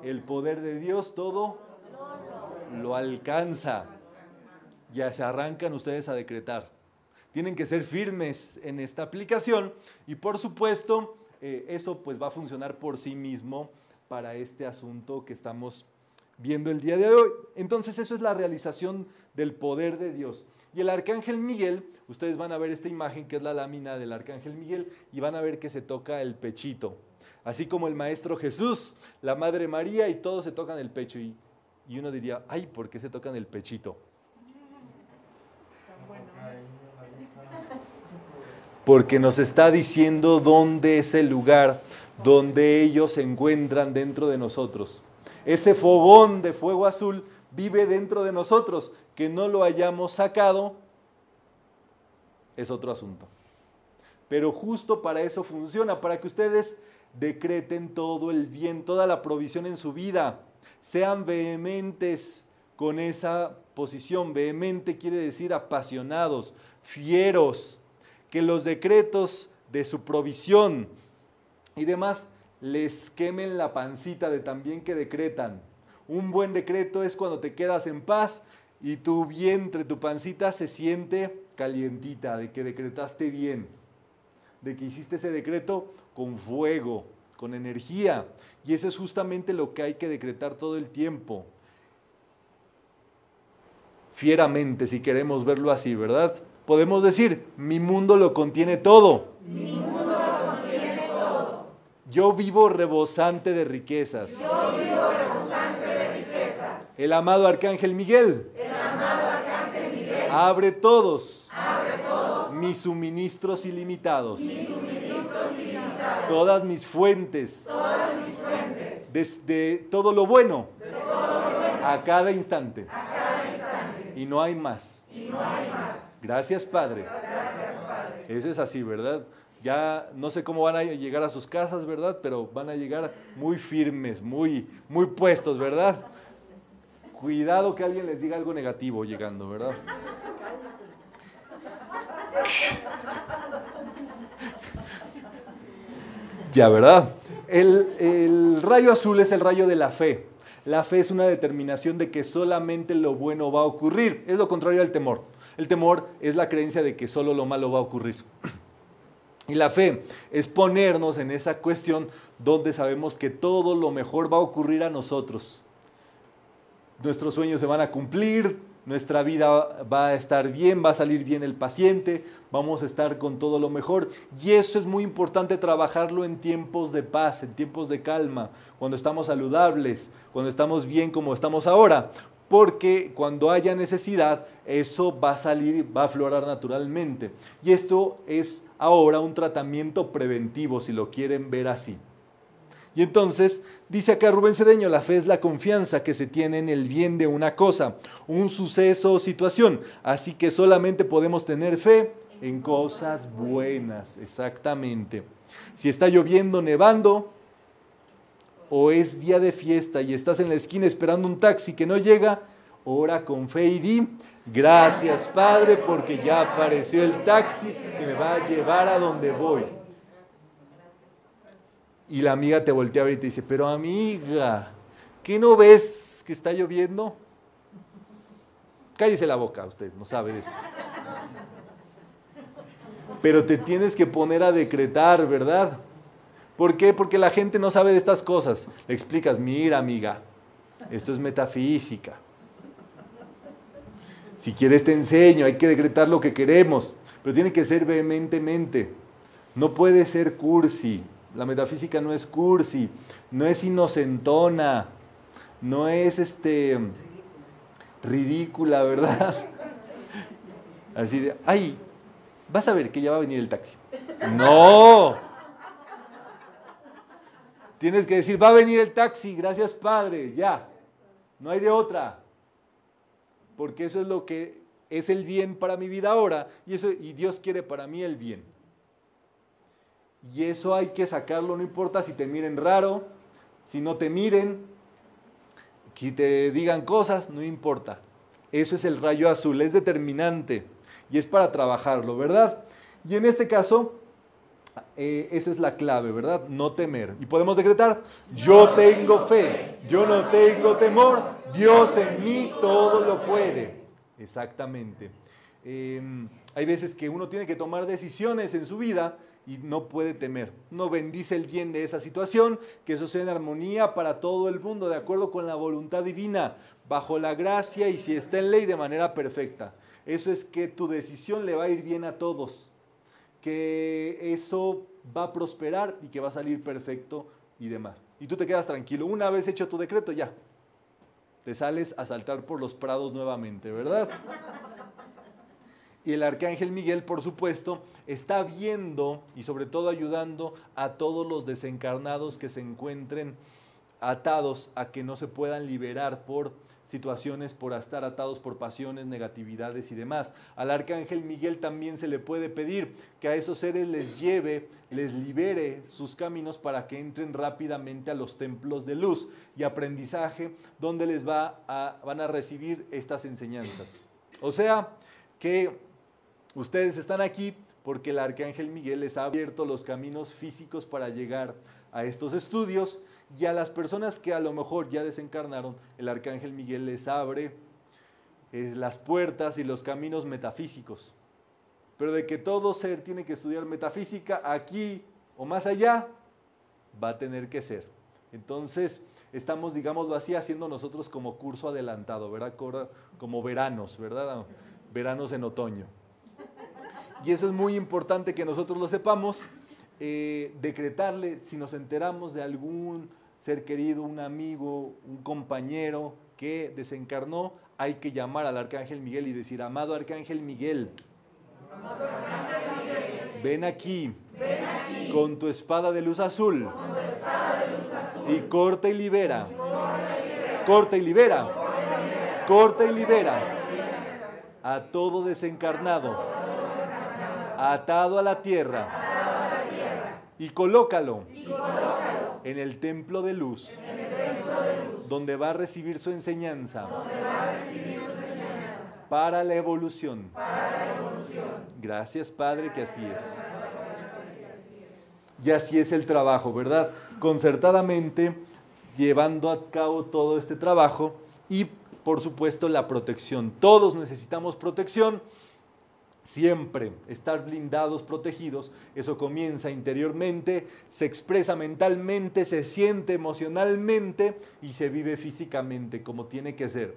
El poder de Dios todo lo alcanza. Ya se arrancan ustedes a decretar. Tienen que ser firmes en esta aplicación y por supuesto eh, eso pues va a funcionar por sí mismo para este asunto que estamos viendo el día de hoy. Entonces eso es la realización del poder de Dios. Y el arcángel Miguel, ustedes van a ver esta imagen que es la lámina del arcángel Miguel y van a ver que se toca el pechito así como el Maestro Jesús, la Madre María y todos se tocan el pecho. Y, uno diría, ay, ¿por qué se tocan el pechito? Porque nos está diciendo dónde es el lugar donde ellos se encuentran dentro de nosotros. Ese fogón de fuego azul vive dentro de nosotros. Que no lo hayamos sacado es otro asunto. Pero justo para eso funciona, para que ustedes decreten todo el bien, toda la provisión en su vida. Sean vehementes con esa posición. Vehemente quiere decir apasionados, fieros, que los decretos de su provisión y demás les quemen la pancita de también que decretan. Un buen decreto es cuando te quedas en paz y tu vientre, tu pancita se siente calientita, de que decretaste bien, de que hiciste ese decreto con fuego, con energía. Y eso es justamente lo que hay que decretar todo el tiempo. Fieramente, si queremos verlo así, ¿verdad? Podemos decir, mi mundo lo contiene todo. Mi mundo lo contiene todo. Yo vivo rebosante de riquezas. Yo vivo rebosante de riquezas. El amado Arcángel Miguel. El amado Arcángel Miguel. Abre todos. Abre todos. Mis suministros ilimitados. Mis suministros ilimitados todas mis fuentes, De, todo lo bueno, a, cada instante. Y no hay más. Gracias, Padre. Eso es así, ¿verdad? Ya no sé cómo van a llegar a sus casas, ¿verdad? Pero van a llegar muy firmes, muy, muy puestos, ¿verdad? Cuidado que alguien les diga algo negativo llegando, ¿verdad? Ya, ¿verdad? El, el, rayo azul es el rayo de la fe. La fe es una determinación de que solamente lo bueno va a ocurrir. Es lo contrario al temor. El temor es la creencia de que solo lo malo va a ocurrir. Y la fe es ponernos en esa cuestión donde sabemos que todo lo mejor va a ocurrir a nosotros. Nuestros sueños se van a cumplir, nuestra vida va a estar bien, va a salir bien el paciente, vamos a estar con todo lo mejor. Y eso es muy importante trabajarlo en tiempos de paz, en tiempos de calma, cuando estamos saludables, cuando estamos bien como estamos ahora. Porque cuando haya necesidad, eso va a salir, va a aflorar naturalmente. Y esto es ahora un tratamiento preventivo, si lo quieren ver así. Y entonces dice acá Rubén Cedeño, la fe es la confianza que se tiene en el bien de una cosa, un suceso o situación. Así que solamente podemos tener fe en cosas buenas, exactamente. Si está lloviendo, nevando, o es día de fiesta y estás en la esquina esperando un taxi que no llega, ora con fe y di, gracias Padre porque ya apareció el taxi que me va a llevar a donde voy. Y la amiga te voltea a ver y te dice, pero amiga, ¿qué no ves que está lloviendo? Cállese la boca, usted no sabe de esto. Pero te tienes que poner a decretar, ¿verdad? ¿Por qué? Porque la gente no sabe de estas cosas. Le explicas, mira amiga, esto es metafísica. Si quieres te enseño, hay que decretar lo que queremos, pero tiene que ser vehementemente. No puede ser cursi. La metafísica no es cursi, no es inocentona, no es este ridícula, ¿verdad? Así de, ay, vas a ver que ya va a venir el taxi. No. Tienes que decir, va a venir el taxi, gracias Padre, ya. No hay de otra. Porque eso es lo que es el bien para mi vida ahora y, eso, y Dios quiere para mí el bien. Y eso hay que sacarlo, no importa si te miren raro, si no te miren, si te digan cosas, no importa. Eso es el rayo azul, es determinante y es para trabajarlo, ¿verdad? Y en este caso, eh, eso es la clave, ¿verdad? No temer. Y podemos decretar, yo tengo fe, yo no tengo temor, Dios en mí todo lo puede. Exactamente. Em, hay veces que uno tiene que tomar decisiones en su vida y no puede temer. No bendice el bien de esa situación, que eso sea en armonía para todo el mundo, de acuerdo con la voluntad divina, bajo la gracia y si está en ley de manera perfecta. Eso es que tu decisión le va a ir bien a todos, que eso va a prosperar y que va a salir perfecto y demás. Y tú te quedas tranquilo. Una vez hecho tu decreto, ya. Te sales a saltar por los prados nuevamente, ¿verdad? Y el arcángel Miguel, por supuesto, está viendo y sobre todo ayudando a todos los desencarnados que se encuentren atados a que no se puedan liberar por situaciones, por estar atados por pasiones, negatividades y demás. Al arcángel Miguel también se le puede pedir que a esos seres les lleve, les libere sus caminos para que entren rápidamente a los templos de luz y aprendizaje donde les va a, van a recibir estas enseñanzas. O sea que Ustedes están aquí porque el Arcángel Miguel les ha abierto los caminos físicos para llegar a estos estudios y a las personas que a lo mejor ya desencarnaron, el Arcángel Miguel les abre eh, las puertas y los caminos metafísicos. Pero de que todo ser tiene que estudiar metafísica aquí o más allá, va a tener que ser. Entonces, estamos, digámoslo así, haciendo nosotros como curso adelantado, ¿verdad? Como veranos, ¿verdad? Veranos en otoño y eso es muy importante que nosotros lo sepamos, eh, decretarle si nos enteramos de algún ser querido, un amigo, un compañero que desencarnó, hay que llamar al Arcángel Miguel y decir, amado Arcángel Miguel, ven, aquí, con tu espada de luz azul, y corta y libera, corta y libera, corta y libera a todo desencarnado atado a la tierra. Y colócalo, en el templo de luz, donde va a recibir su enseñanza, para, la evolución. Gracias Padre que así es. Y así es el trabajo, ¿verdad? Concertadamente llevando a cabo todo este trabajo y por supuesto la protección. Todos necesitamos protección siempre estar blindados, protegidos, eso comienza interiormente, se expresa mentalmente, se siente emocionalmente y se vive físicamente como tiene que ser.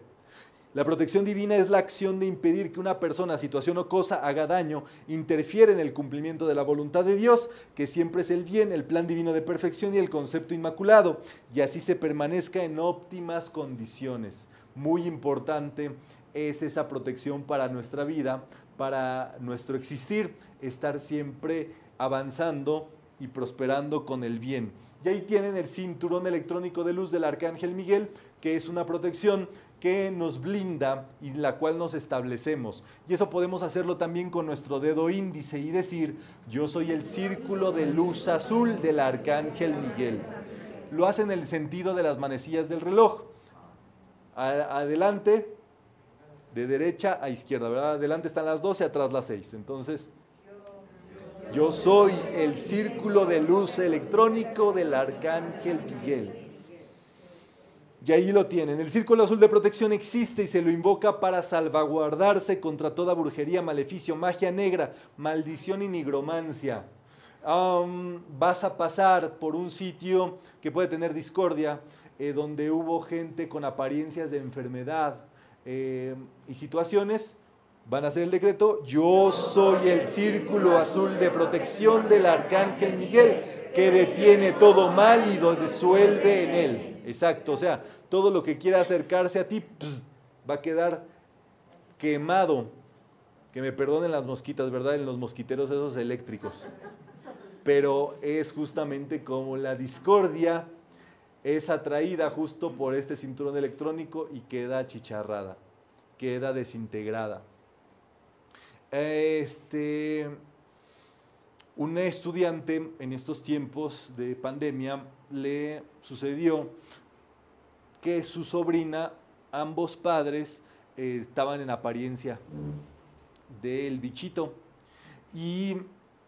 La protección divina es la acción de impedir que una persona, situación o cosa haga daño, interfiere en el cumplimiento de la voluntad de Dios, que siempre es el bien, el plan divino de perfección y el concepto inmaculado, y así se permanezca en óptimas condiciones. Muy importante es esa protección para nuestra vida, para nuestro existir, estar siempre avanzando y prosperando con el bien. Y ahí tienen el cinturón electrónico de luz del Arcángel Miguel, que es una protección que nos blinda y la cual nos establecemos. Y eso podemos hacerlo también con nuestro dedo índice y decir, yo soy el círculo de luz azul del Arcángel Miguel. Lo hace en el sentido de las manecillas del reloj. Adelante, de derecha a izquierda, ¿verdad? Adelante están las 12, atrás las 6. Entonces, yo soy el círculo de luz electrónico del arcángel Miguel. Y ahí lo tienen. El círculo azul de protección existe y se lo invoca para salvaguardarse contra toda brujería, maleficio, magia negra, maldición y nigromancia. vas a pasar por un sitio que puede tener discordia, eh, donde hubo gente con apariencias de enfermedad, eh, y situaciones, van a hacer el decreto, yo soy el círculo azul de protección del arcángel Miguel, que detiene todo mal y lo disuelve en él. Exacto, o sea, todo lo que quiera acercarse a ti va a quedar quemado. Que me perdonen las mosquitas, ¿verdad? En los mosquiteros esos eléctricos. Pero es justamente como la discordia es atraída justo por este cinturón electrónico y queda achicharrada, queda desintegrada. Este, un estudiante en estos tiempos de pandemia le sucedió que su sobrina, ambos padres, eh, estaban en apariencia del bichito y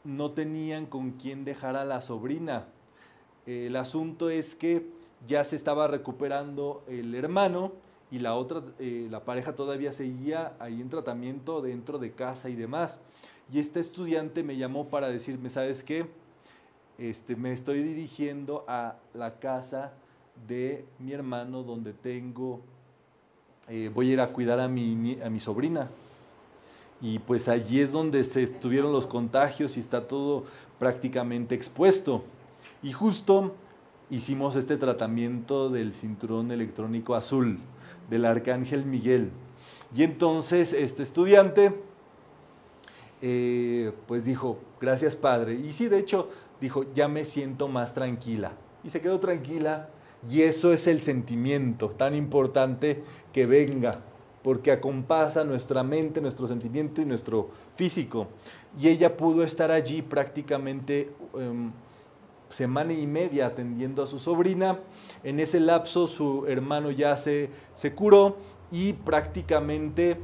no tenían con quién dejar a la sobrina. El asunto es que ya se estaba recuperando el hermano y la otra, eh, la pareja todavía seguía ahí en tratamiento dentro de casa y demás. Y este estudiante me llamó para decirme, ¿sabes qué? Este, me estoy dirigiendo a la casa de mi hermano donde tengo, eh, voy a ir a cuidar a mi, a mi sobrina. Y pues allí es donde se estuvieron los contagios y está todo prácticamente expuesto. Y justo hicimos este tratamiento del cinturón electrónico azul del arcángel Miguel. Y entonces este estudiante eh, pues dijo, gracias padre. Y sí, de hecho, dijo, ya me siento más tranquila. Y se quedó tranquila. Y eso es el sentimiento tan importante que venga, porque acompasa nuestra mente, nuestro sentimiento y nuestro físico. Y ella pudo estar allí prácticamente... Em, semana y media atendiendo a su sobrina. En ese lapso su hermano ya se, se curó y prácticamente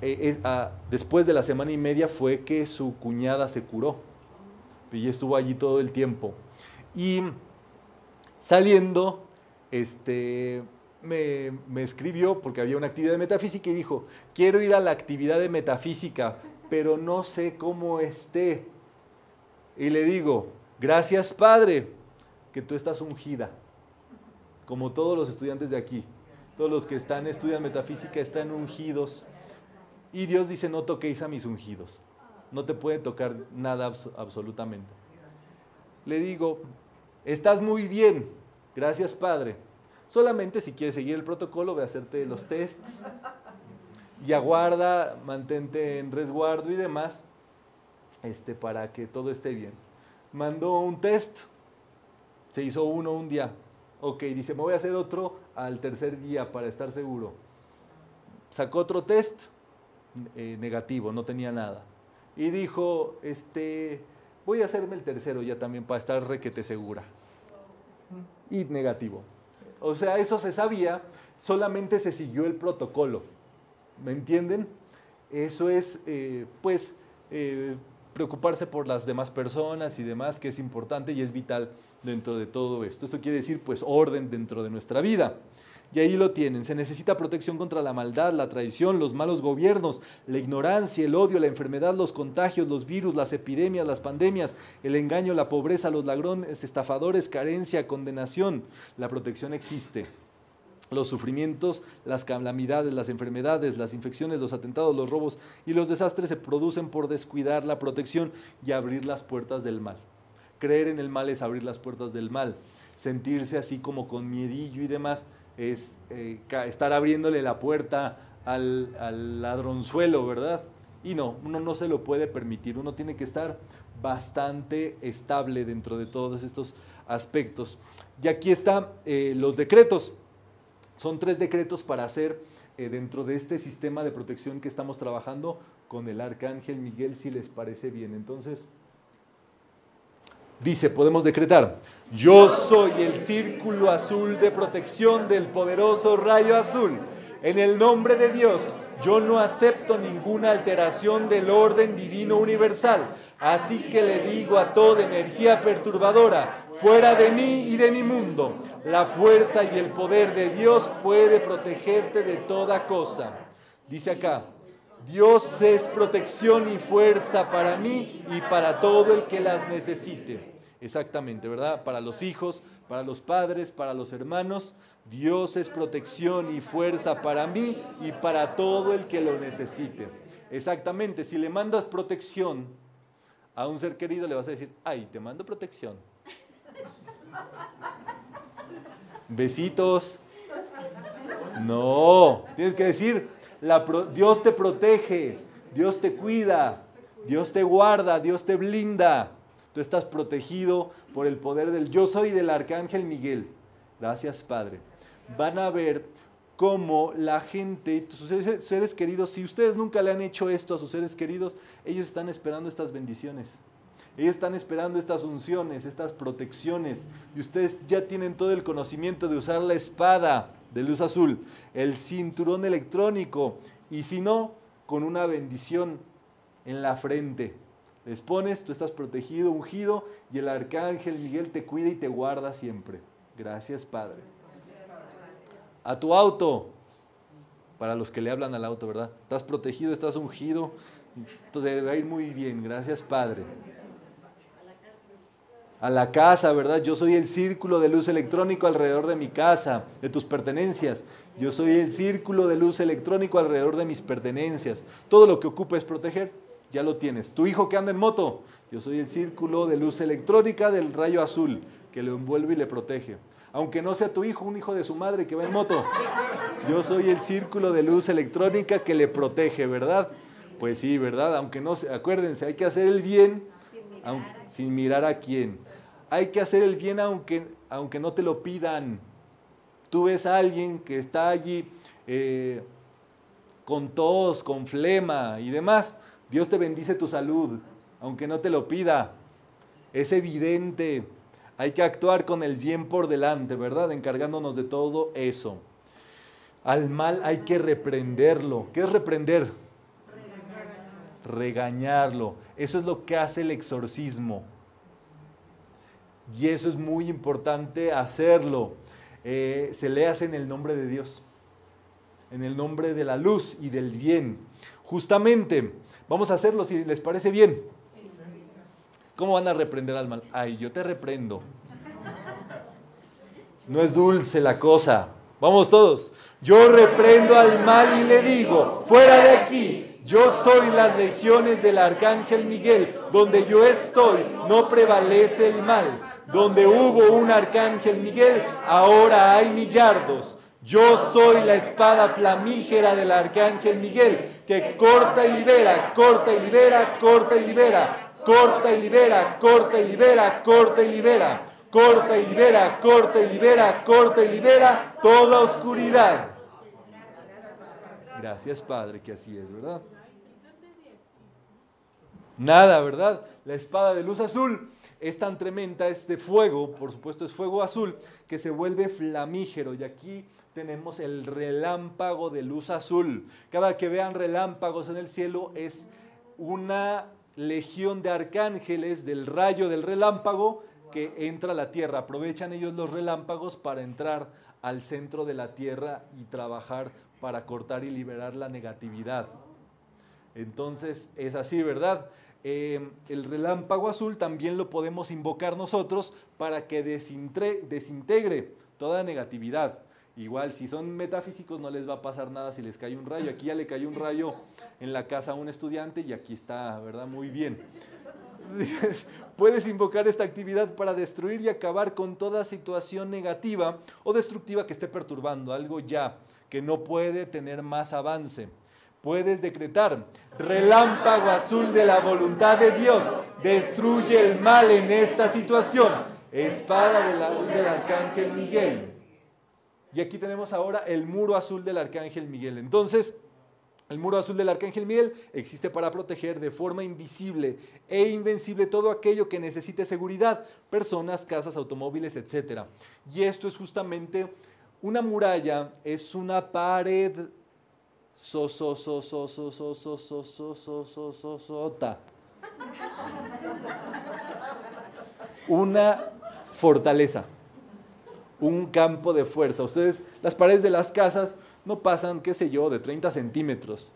eh, ah, después de la semana y media fue que su cuñada se curó. Y estuvo allí todo el tiempo. Y saliendo, este, me, me, escribió porque había una actividad de metafísica y dijo, quiero ir a la actividad de metafísica, pero no sé cómo esté. Y le digo, Gracias, Padre, que tú estás ungida, como todos los estudiantes de aquí. Todos los que están estudian metafísica están ungidos. Y Dios dice, no toquéis a mis ungidos. No te puede tocar nada absolutamente. Le digo, estás muy bien. Gracias, Padre. Solamente si quieres seguir el protocolo, ve a hacerte los tests. Y aguarda, mantente en resguardo y demás, este, para que todo esté bien mandó un test, se hizo uno un día. Ok, dice, me voy a hacer otro al tercer día para estar seguro. Sacó otro test, eh, negativo, no tenía nada. Y dijo, este, voy a hacerme el tercero ya también para estar requete segura. Y negativo. O sea, eso se sabía, solamente se siguió el protocolo. ¿Me entienden? Eso es, eh, pues, eh, preocuparse por las demás personas y demás, que es importante y es vital dentro de todo esto. Esto quiere decir, pues, orden dentro de nuestra vida. Y ahí lo tienen. Se necesita protección contra la maldad, la traición, los malos gobiernos, la ignorancia, el odio, la enfermedad, los contagios, los virus, las epidemias, las pandemias, el engaño, la pobreza, los ladrones, estafadores, carencia, condenación. La protección existe. Los sufrimientos, las calamidades, las enfermedades, las infecciones, los atentados, los robos y los desastres se producen por descuidar la protección y abrir las puertas del mal. Creer en el mal es abrir las puertas del mal. Sentirse así como con miedillo y demás es eh, estar abriéndole la puerta al, ladronzuelo, ¿verdad? Y no, uno no se lo puede permitir, uno tiene que estar bastante estable dentro de todos estos aspectos. Y aquí están eh, los decretos. Son tres decretos para hacer eh, dentro de este sistema de protección que estamos trabajando con el arcángel Miguel, si les parece bien. Entonces, Dice, podemos decretar, yo soy el círculo azul de protección del poderoso rayo azul. En el nombre de Dios, yo no acepto ninguna alteración del orden divino universal. Así que le digo a toda energía perturbadora, fuera de mí y de mi mundo, la fuerza y el poder de Dios puede protegerte de toda cosa. Dice acá, Dios es protección y fuerza para mí y para todo el que las necesite. Exactamente, ¿verdad? Para los hijos, para los padres, para los hermanos. Dios es protección y fuerza para mí y para todo el que lo necesite. Exactamente, si le mandas protección a un ser querido, le vas a decir, ay, te mando protección. Besitos. No, tienes que decir, Dios te protege, Dios te cuida, Dios te guarda, Dios te blinda. Tú estás protegido por el poder del yo soy del arcángel Miguel. Gracias, Padre. Van a ver cómo la gente, sus seres queridos, si ustedes nunca le han hecho esto a sus seres queridos, ellos están esperando estas bendiciones. Ellos están esperando estas unciones, estas protecciones. Y ustedes ya tienen todo el conocimiento de usar la espada de luz azul, el cinturón electrónico y si no, con una bendición en la frente. Les pones, tú estás protegido, ungido y el arcángel Miguel te cuida y te guarda siempre. Gracias, Padre. A tu auto, para los que le hablan al auto, ¿verdad? Estás protegido, estás ungido, te debe ir muy bien. Gracias, Padre a la casa, ¿verdad? Yo soy el círculo de luz electrónico alrededor de mi casa, de tus pertenencias. Yo soy el círculo de luz electrónico alrededor de mis pertenencias. Todo lo que ocupes proteger, ya lo tienes. Tu hijo que anda en moto, yo soy el círculo de luz electrónica del rayo azul que lo envuelve y le protege. Aunque no sea tu hijo, un hijo de su madre que va en moto, yo soy el círculo de luz electrónica que le protege, ¿verdad? Pues sí, ¿verdad? Aunque no, acuérdense, hay que hacer el bien sin mirar a quién. Hay que hacer el bien aunque, aunque no te lo pidan. Tú ves a alguien que está allí eh, con tos, con flema y demás. Dios te bendice tu salud, aunque no te lo pida. Es evidente. Hay que actuar con el bien por delante, ¿verdad? Encargándonos de todo eso. Al mal hay que reprenderlo. ¿Qué es reprender? Regañarlo. Eso es lo que hace el exorcismo. Y eso es muy importante hacerlo. Eh, se le hace en el nombre de Dios, en el nombre de la luz y del bien. Justamente, vamos a hacerlo si les parece bien. ¿Cómo van a reprender al mal? Ay, yo te reprendo. No es dulce la cosa. Vamos todos. Yo reprendo al mal y le digo, fuera de aquí, yo soy las legiones del arcángel Miguel. Donde yo estoy, no prevalece el mal. Donde hubo un arcángel Miguel, ahora hay millardos. Yo soy la espada flamígera del arcángel Miguel, que corta y libera, corta y libera, corta y libera, corta y libera, corta y libera, corta y libera, corta y libera, corta y libera, corta y libera toda oscuridad. Gracias, Padre, que así es, ¿verdad? Nada, ¿verdad? La espada de luz azul es tan tremenda, es de fuego, por supuesto es fuego azul, que se vuelve flamígero. Y aquí tenemos el relámpago de luz azul. Cada que vean relámpagos en el cielo es una legión de arcángeles del rayo del relámpago que entra a la tierra. Aprovechan ellos los relámpagos para entrar al centro de la tierra y trabajar para cortar y liberar la negatividad. Entonces es así, ¿verdad? Eh, el relámpago azul también lo podemos invocar nosotros para que desintegre toda negatividad. Igual, si son metafísicos no les va a pasar nada si les cae un rayo. Aquí ya le cayó un rayo en la casa a un estudiante y aquí está, ¿verdad? Muy bien. Puedes invocar esta actividad para destruir y acabar con toda situación negativa o destructiva que esté perturbando, algo ya que no puede tener más avance. Puedes decretar, relámpago azul de la voluntad de Dios, destruye el mal en esta situación. Espada del arcángel Miguel. Y aquí tenemos ahora el muro azul del arcángel Miguel. Entonces, el muro azul del arcángel Miguel existe para proteger de forma invisible e invencible todo aquello que necesite seguridad, personas, casas, automóviles, etc. Y esto es justamente una muralla, es una pared so, so, so, so, so, so, so, so, so, so, so, so. Una fortaleza, un campo de fuerza. Ustedes, las paredes de las casas no pasan, qué sé yo, de 30 centímetros.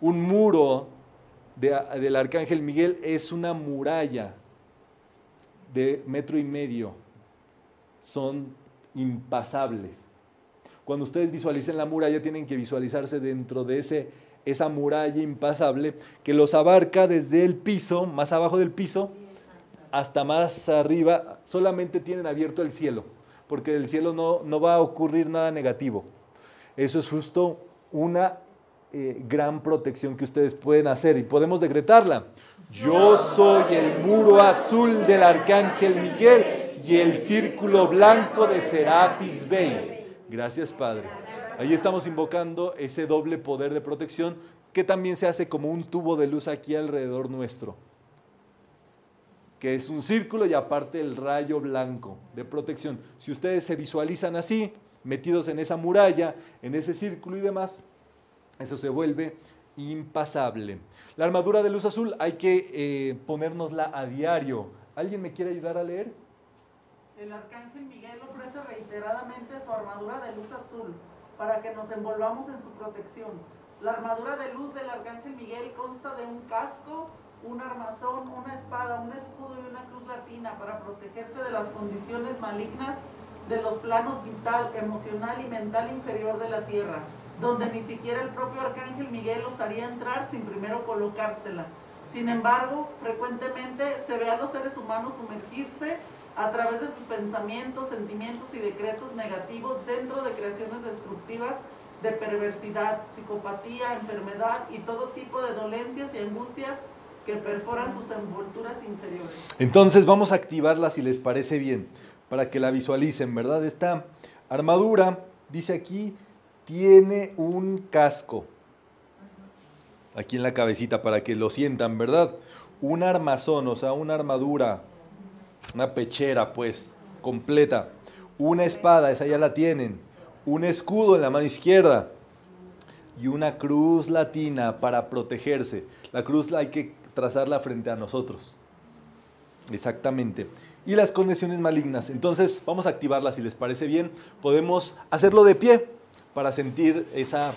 Un muro del Arcángel Miguel es una muralla de metro y medio. Son impasables. Cuando ustedes visualicen la muralla, tienen que visualizarse dentro de ese, esa muralla impasable que los abarca desde el piso, más abajo del piso, hasta más arriba. Solamente tienen abierto el cielo, porque del cielo no, no va a ocurrir nada negativo. Eso es justo una eh, gran protección que ustedes pueden hacer y podemos decretarla. Yo soy el muro azul del arcángel Miguel y el círculo blanco de Serapis Bey. Gracias, Padre. Ahí estamos invocando ese doble poder de protección que también se hace como un tubo de luz aquí alrededor nuestro, que es un círculo y aparte el rayo blanco de protección. Si ustedes se visualizan así, metidos en esa muralla, en ese círculo y demás, eso se vuelve impasable. La armadura de luz azul hay que eh, ponérnosla a diario. ¿Alguien me quiere ayudar a leer? El arcángel Miguel ofrece reiteradamente su armadura de luz azul para que nos envolvamos en su protección. La armadura de luz del arcángel Miguel consta de un casco, un armazón, una espada, un escudo y una cruz latina para protegerse de las condiciones malignas de los planos vital, emocional y mental inferior de la tierra, donde ni siquiera el propio arcángel Miguel os haría entrar sin primero colocársela. Sin embargo, frecuentemente se ve a los seres humanos sumergirse a través de sus pensamientos, sentimientos y decretos negativos dentro de creaciones destructivas de perversidad, psicopatía, enfermedad y todo tipo de dolencias y angustias que perforan sus envolturas inferiores. Entonces vamos a activarla si les parece bien, para que la visualicen, ¿verdad? Esta armadura, dice aquí, tiene un casco. Aquí en la cabecita, para que lo sientan, ¿verdad? Un armazón, o sea, una armadura una pechera pues completa, una espada, esa ya la tienen, un escudo en la mano izquierda y una cruz latina para protegerse. La cruz hay que trazarla frente a nosotros. Exactamente. Y las condiciones malignas. Entonces vamos a activarlas si les parece bien. Podemos hacerlo de pie para sentir esa,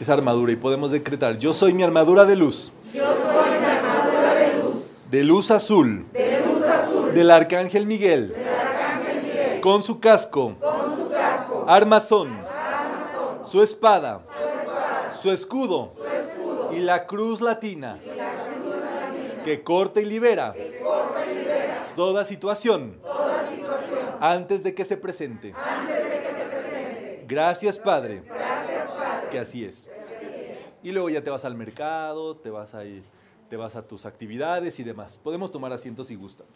esa armadura. Y podemos decretar, yo soy mi armadura de luz. Yo soy mi armadura de luz. De luz azul, de luz azul. Del arcángel Miguel, del arcángel Miguel. Con su casco, con su casco, armazón, armazón, su espada, su, espada, su escudo, su escudo y la cruz latina, que corta y libera, toda situación, antes de que se presente. Gracias Padre, que así es. Y luego ya te vas al mercado, te vas te vas a tus actividades y demás. Podemos tomar asientos si gustan.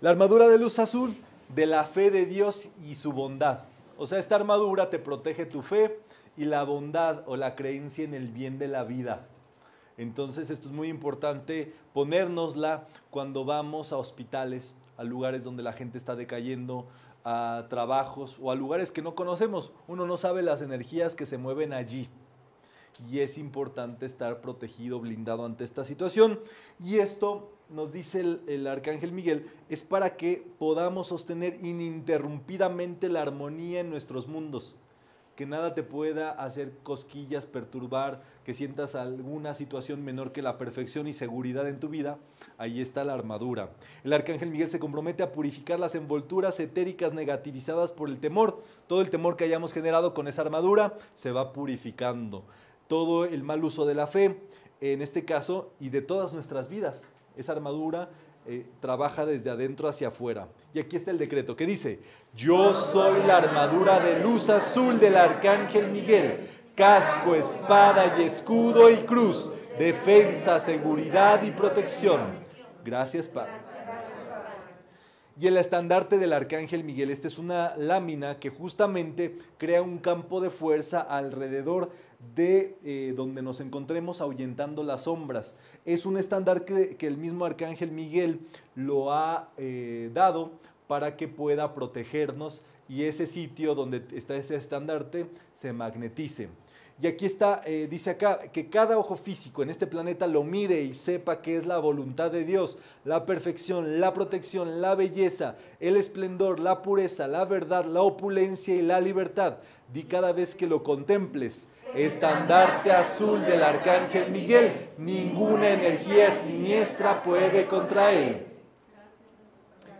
La armadura de luz azul de la fe de Dios y su bondad. O sea, esta armadura te protege tu fe y la bondad o la creencia en el bien de la vida. Entonces esto es muy importante ponérnosla cuando vamos a hospitales, a lugares donde la gente está decayendo, a trabajos o a lugares que no conocemos. Uno no sabe las energías que se mueven allí. Y es importante estar protegido, blindado ante esta situación. Y esto nos dice el, el, arcángel Miguel, es para que podamos sostener ininterrumpidamente la armonía en nuestros mundos. Que nada te pueda hacer cosquillas, perturbar, que sientas alguna situación menor que la perfección y seguridad en tu vida. Ahí está la armadura. El arcángel Miguel se compromete a purificar las envolturas etéricas negativizadas por el temor. Todo el temor que hayamos generado con esa armadura se va purificando. Todo el mal uso de la fe, en este caso, y de todas nuestras vidas esa armadura eh, trabaja desde adentro hacia afuera. Y aquí está el decreto que dice, yo soy la armadura de luz azul del arcángel Miguel, casco, espada y escudo y cruz, defensa, seguridad y protección. Gracias, Padre. Y el estandarte del arcángel Miguel, esta es una lámina que justamente crea un campo de fuerza alrededor de eh, donde nos encontremos ahuyentando las sombras. Es un estandarte que, el mismo arcángel Miguel lo ha eh, dado para que pueda protegernos y ese sitio donde está ese estandarte se magnetice. Y aquí está, eh, dice acá, que cada ojo físico en este planeta lo mire y sepa que es la voluntad de Dios, la perfección, la protección, la belleza, el esplendor, la pureza, la verdad, la opulencia y la libertad. Di cada vez que lo contemples, estandarte azul del arcángel Miguel, ninguna energía siniestra puede contra él.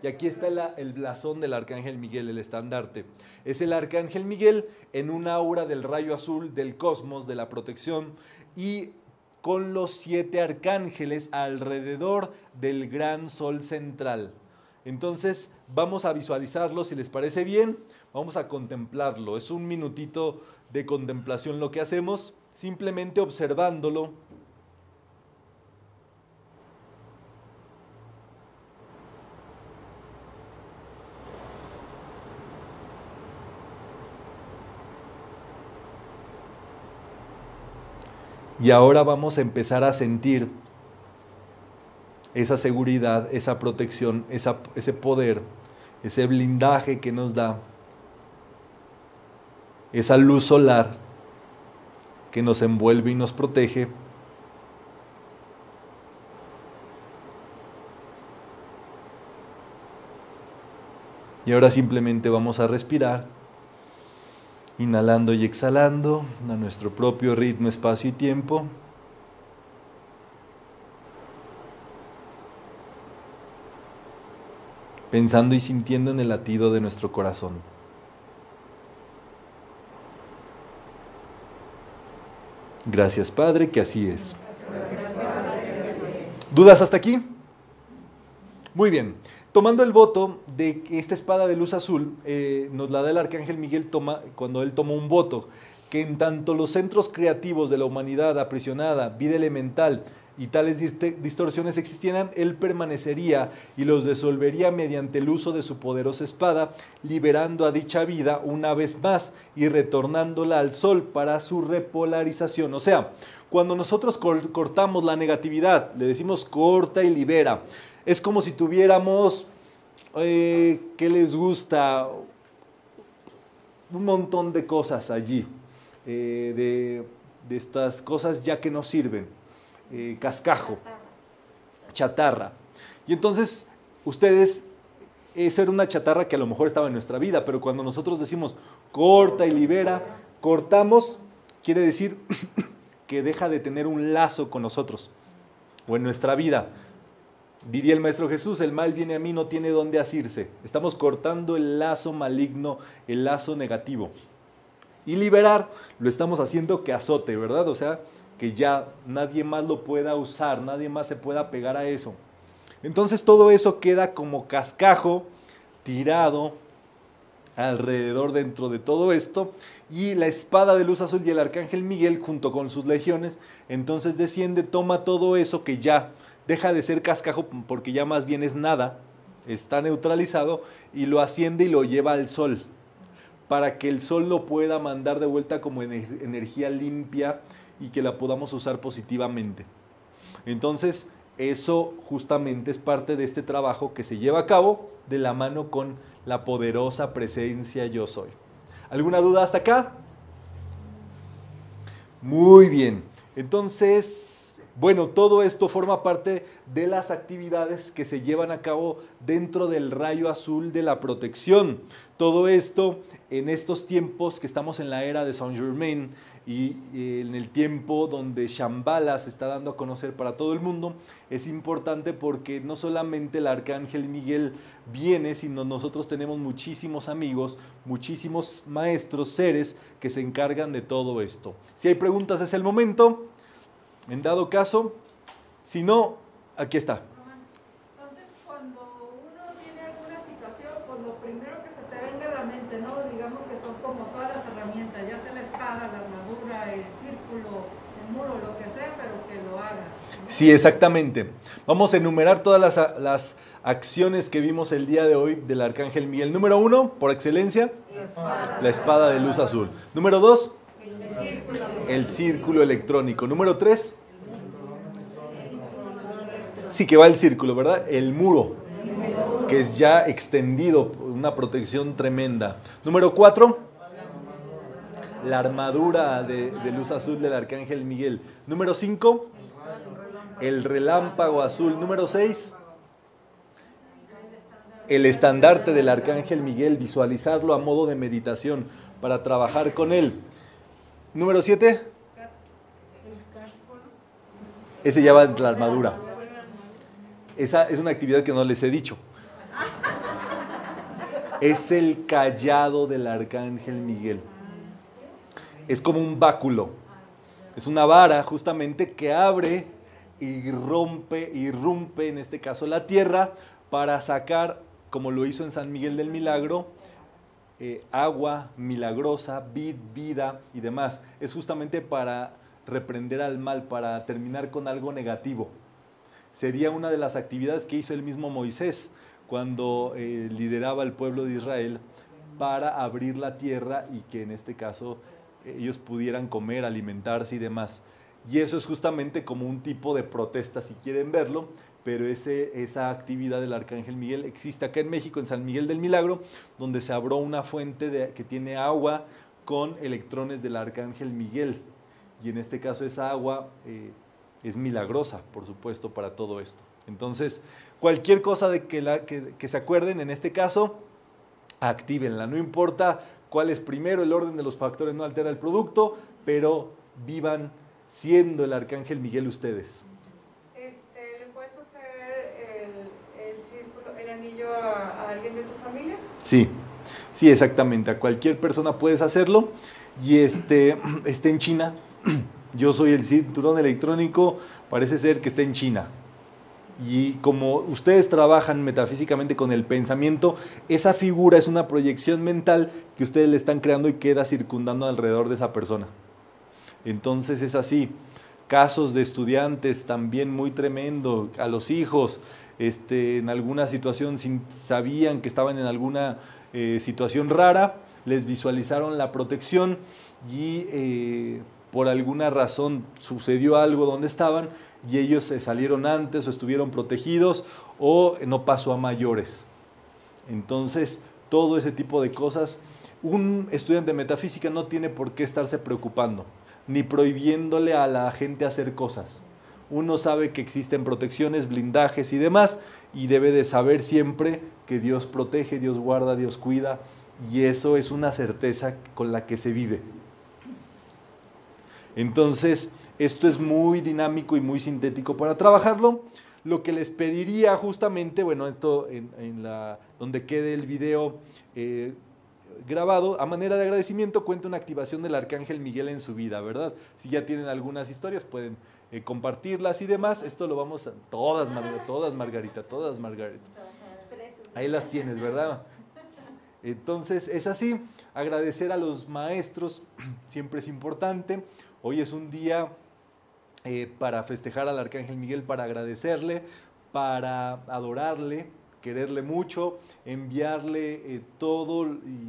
Y aquí está el, blasón del arcángel Miguel, el estandarte. Es el arcángel Miguel en un aura del rayo azul del cosmos, de la protección, y con los siete arcángeles alrededor del gran sol central. Entonces vamos a visualizarlo, si les parece bien, vamos a contemplarlo. Es un minutito de contemplación lo que hacemos, simplemente observándolo Y ahora vamos a empezar a sentir esa seguridad, esa protección, ese poder, ese blindaje que nos da, esa luz solar que nos envuelve y nos protege. Y ahora simplemente vamos a respirar inhalando y exhalando a nuestro propio ritmo, espacio y tiempo. Pensando y sintiendo en el latido de nuestro corazón. Gracias Padre, que así es. ¿Dudas hasta aquí? Muy bien. Tomando el voto de que esta espada de luz azul eh, nos la da el arcángel Miguel toma, cuando él tomó un voto, que en tanto los centros creativos de la humanidad aprisionada, vida elemental y tales distorsiones existieran, él permanecería y los disolvería mediante el uso de su poderosa espada, liberando a dicha vida una vez más y retornándola al sol para su repolarización. O sea, cuando nosotros cortamos la negatividad, le decimos corta y libera, es como si tuviéramos, eh, ¿qué les gusta? Un montón de cosas allí, eh, de, estas cosas ya que no sirven. Eh, cascajo, chatarra. Y entonces, ustedes, esa era una chatarra que a lo mejor estaba en nuestra vida, pero cuando nosotros decimos corta y libera, cortamos, quiere decir que deja de tener un lazo con nosotros o en nuestra vida. Diría el Maestro Jesús, el mal viene a mí, no tiene dónde asirse. Estamos cortando el lazo maligno, el lazo negativo. Y liberar lo estamos haciendo que azote, ¿verdad? O sea, que ya nadie más lo pueda usar, nadie más se pueda pegar a eso. Entonces todo eso queda como cascajo tirado alrededor dentro de todo esto y la espada de luz azul y el arcángel Miguel junto con sus legiones entonces desciende, toma todo eso que ya deja de ser cascajo porque ya más bien es nada, está neutralizado y lo asciende y lo lleva al sol para que el sol lo pueda mandar de vuelta como energía limpia y que la podamos usar positivamente. Entonces, eso justamente es parte de este trabajo que se lleva a cabo de la mano con la poderosa presencia yo soy. ¿Alguna duda hasta acá? Muy bien. Entonces, bueno, todo esto forma parte de las actividades que se llevan a cabo dentro del rayo azul de la protección. Todo esto en estos tiempos que estamos en la era de Saint Germain y en el tiempo donde Shambhala se está dando a conocer para todo el mundo, es importante porque no solamente el arcángel Miguel viene, sino nosotros tenemos muchísimos amigos, muchísimos maestros, seres que se encargan de todo esto. Si hay preguntas es el momento, en dado caso, si no, aquí está. Entonces, cuando uno tiene alguna situación, pues lo primero que se te venga a la mente, ¿no? Digamos que son como todas las herramientas, ya sea la espada, la armadura, el círculo, el muro, lo que sea, pero que lo hagas. ¿no? Sí, exactamente. Vamos a enumerar todas las, las acciones que vimos el día de hoy del Arcángel Miguel. Número uno, por excelencia, la espada de luz azul. Número dos, el círculo electrónico. Número tres, sí que va el círculo, ¿verdad? El muro, que es ya extendido, una protección tremenda. Número cuatro, la armadura de, de luz azul del Arcángel Miguel. Número cinco, el relámpago azul. Número 6, el estandarte del arcángel Miguel, visualizarlo a modo de meditación para trabajar con él. Número 7, ese ya va en la armadura. Esa es una actividad que no les he dicho. Es el callado del arcángel Miguel. Es como un báculo. Es una vara justamente que abre y rompe, irrumpe en este caso la tierra para sacar, como lo hizo en San Miguel del Milagro, eh, agua milagrosa, vid, vida y demás. Es justamente para reprender al mal, para terminar con algo negativo. Sería una de las actividades que hizo el mismo Moisés cuando eh, lideraba al pueblo de Israel para abrir la tierra y que en este caso ellos pudieran comer, alimentarse y demás. Y eso es justamente como un tipo de protesta, si quieren verlo, pero esa actividad del Arcángel Miguel existe acá en México, en San Miguel del Milagro, donde se abrió una fuente de- que tiene agua con electrones del Arcángel Miguel. Y en este caso esa agua eh, es milagrosa, por supuesto, para todo esto. Entonces, cualquier cosa de que se acuerden, en este caso, actívenla. No importa cuál es primero, el orden de los factores no altera el producto, pero vivan siendo el Arcángel Miguel ustedes. Este, ¿Le puedes hacer el, el círculo, el anillo a, alguien de tu familia? Sí, sí, exactamente. A cualquier persona puedes hacerlo. Y este, esté en China. Yo soy el cinturón electrónico, parece ser que está en China. Y como ustedes trabajan metafísicamente con el pensamiento, esa figura es una proyección mental que ustedes le están creando y queda circundando alrededor de esa persona. Entonces es así. Casos de estudiantes también muy tremendo, a los hijos, este, en alguna situación sabían que estaban en alguna eh, situación rara, les visualizaron la protección y eh, por alguna razón sucedió algo donde estaban y ellos se salieron antes o estuvieron protegidos o no pasó a mayores. Entonces, todo ese tipo de cosas, un estudiante de metafísica no tiene por qué estarse preocupando, ni prohibiéndole a la gente hacer cosas. Uno sabe que existen protecciones, blindajes y demás, y debe de saber siempre que Dios protege, Dios guarda, Dios cuida, y eso es una certeza con la que se vive. Entonces, esto es muy dinámico y muy sintético para trabajarlo. Lo que les pediría justamente, bueno, esto en, la, donde quede el video eh, grabado, a manera de agradecimiento, cuenta una activación del Arcángel Miguel en su vida, ¿verdad? Si ya tienen algunas historias, pueden eh, compartirlas y demás. Esto lo vamos a... Todas, Margarita, todas, Margarita, todas, Margarita. Ahí las tienes, ¿verdad? Entonces, es así. Agradecer a los maestros siempre es importante. Hoy es un día eh, para festejar al Arcángel Miguel, para agradecerle, para adorarle, quererle mucho, enviarle eh, todo y,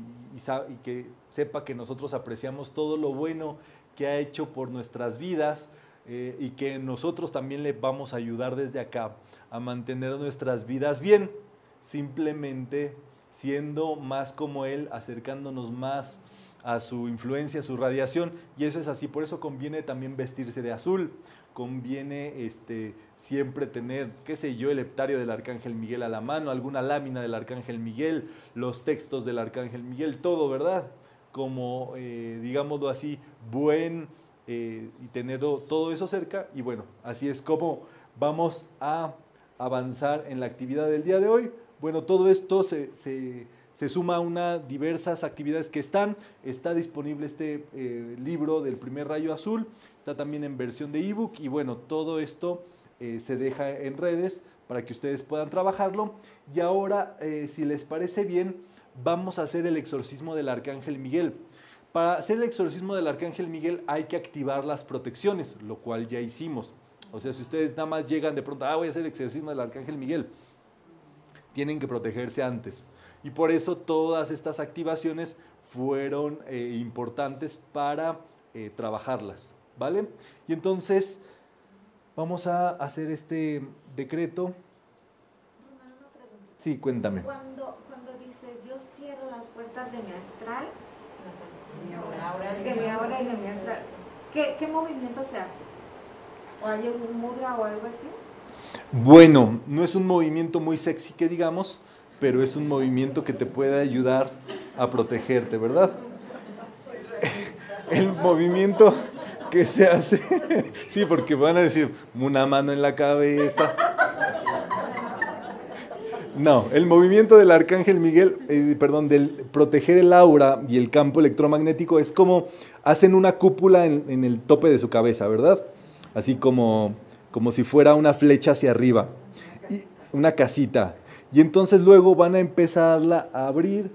que sepa que nosotros apreciamos todo lo bueno que ha hecho por nuestras vidas, eh, y que nosotros también le vamos a ayudar desde acá a mantener nuestras vidas bien, simplemente siendo más como Él, acercándonos más a su influencia, a su radiación, y eso es así, por eso conviene también vestirse de azul, conviene este, siempre tener, qué sé yo, el heptario del Arcángel Miguel a la mano, alguna lámina del Arcángel Miguel, los textos del Arcángel Miguel, todo, ¿verdad? Como, eh, digámoslo así, buen eh, y tener todo eso cerca, y bueno, así es como vamos a avanzar en la actividad del día de hoy. Bueno, todo esto se, se, suma a unas diversas actividades que están. Está disponible este eh, libro del primer rayo azul, está también en versión de ebook y bueno, todo esto eh, se deja en redes para que ustedes puedan trabajarlo. Y ahora, si les parece bien, vamos a hacer el exorcismo del Arcángel Miguel. Para hacer el exorcismo del Arcángel Miguel hay que activar las protecciones, lo cual ya hicimos. O sea, si ustedes nada más llegan de pronto, ah, voy a hacer el exorcismo del Arcángel Miguel, tienen que protegerse antes. Y por eso todas estas activaciones fueron eh, importantes para eh, trabajarlas, ¿vale? Y entonces vamos a hacer este decreto. Sí, cuéntame. Cuando, cuando dice yo cierro las puertas de mi astral, de mi aura y de mi astral, ¿qué, qué movimiento se hace? ¿O hay un mudra o algo así? Bueno, no es un movimiento muy sexy que digamos, pero es un movimiento que te puede ayudar a protegerte, ¿verdad? El movimiento que se hace, sí, porque van a decir una mano en la cabeza. No, el movimiento del arcángel Miguel, eh, perdón, del proteger el aura y el campo electromagnético es como hacen una cúpula en, en el tope de su cabeza, ¿verdad? Así como como si fuera una flecha hacia arriba, y una casita. Y entonces luego van a empezarla a abrir,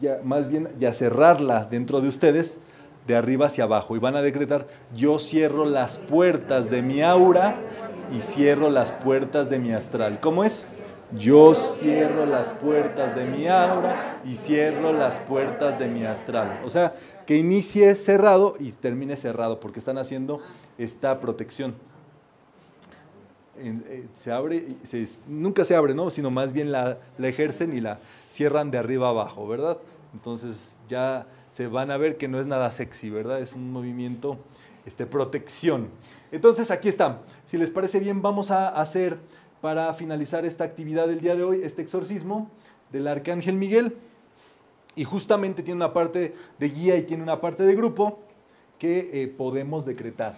ya, más bien, y a cerrarla dentro de ustedes, de arriba hacia abajo. Y van a decretar, yo cierro las puertas de mi aura y cierro las puertas de mi astral. ¿Cómo es? Yo cierro las puertas de mi aura y cierro las puertas de mi astral. O sea, que inicie cerrado y termine cerrado, porque están haciendo esta protección. Eh, se abre, nunca se abre, ¿no? Sino más bien la, la, ejercen y la cierran de arriba abajo, ¿verdad? Entonces ya se van a ver que no es nada sexy, ¿verdad? Es un movimiento, este, protección. Entonces aquí está. Si les parece bien, vamos a hacer para finalizar esta actividad del día de hoy, este exorcismo del Arcángel Miguel. Y justamente tiene una parte de guía y tiene una parte de grupo que eh, podemos decretar.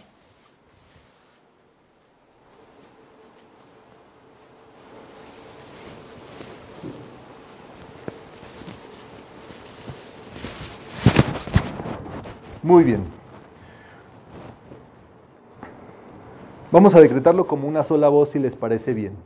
Muy bien. Vamos a decretarlo como una sola voz si les parece bien.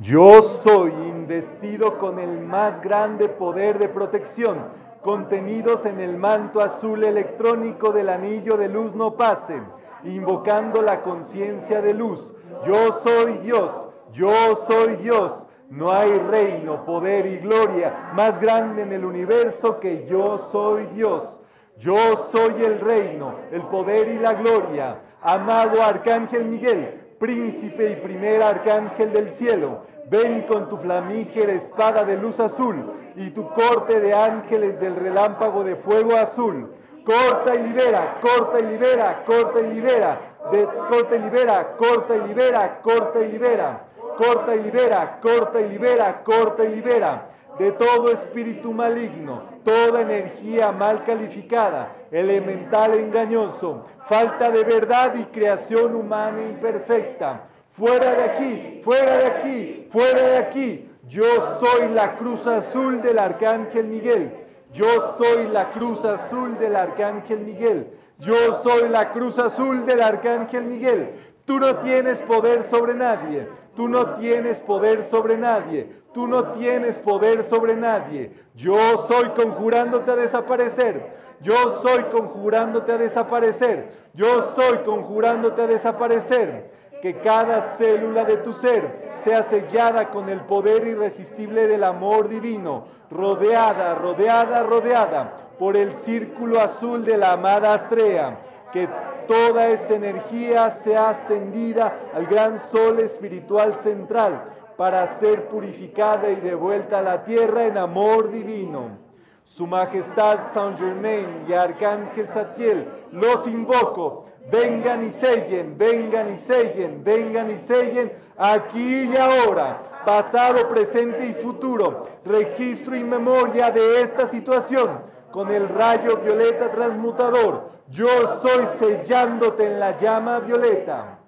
Yo soy investido con el más grande poder de protección contenidos en el manto azul electrónico del anillo de luz no pase, invocando la conciencia de luz. Yo soy Dios, yo soy Dios. No hay reino, poder y gloria más grande en el universo que yo soy Dios. Yo soy el reino, el poder y la gloria. Amado Arcángel Miguel, príncipe y primer arcángel del cielo, ven con tu flamígera espada de luz azul y tu corte de ángeles del relámpago de fuego azul. Corta y libera, corta y libera, corta y libera, de, corta y libera, corta y libera, corta y libera, corta y libera, corta y libera, corta y libera de todo espíritu maligno, toda energía mal calificada, elemental engañoso, falta de verdad y creación humana imperfecta. Fuera de aquí, fuera de aquí, fuera de aquí. Yo soy la cruz azul del arcángel Miguel. Yo soy la cruz azul del arcángel Miguel. Yo soy la cruz azul del arcángel Miguel. Tú no tienes poder sobre nadie. Tú no tienes poder sobre nadie. Tú no tienes poder sobre nadie. Yo soy conjurándote a desaparecer. Yo soy conjurándote a desaparecer. Yo soy conjurándote a desaparecer. Que cada célula de tu ser sea sellada con el poder irresistible del amor divino, rodeada, rodeada, rodeada por el círculo azul de la amada Astrea. Que toda esa energía sea ascendida al gran sol espiritual central para ser purificada y devuelta a la tierra en amor divino. Su Majestad Saint Germain y Arcángel Satiel, los invoco. Vengan y sellen, vengan y sellen, vengan y sellen aquí y ahora, pasado, presente y futuro. Registro y memoria de esta situación con el rayo violeta transmutador. Yo soy sellándote en la llama violeta.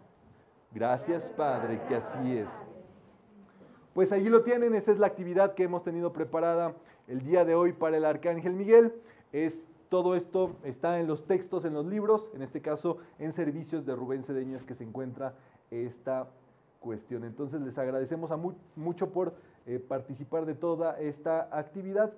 Gracias, Padre, que así es. Pues allí lo tienen, esa es la actividad que hemos tenido preparada el día de hoy para el Arcángel Miguel. Es todo esto está en los textos, en los libros, en este caso en servicios de Rubén Cedeñas que se encuentra esta cuestión. Entonces les agradecemos a mucho por eh, participar de toda esta actividad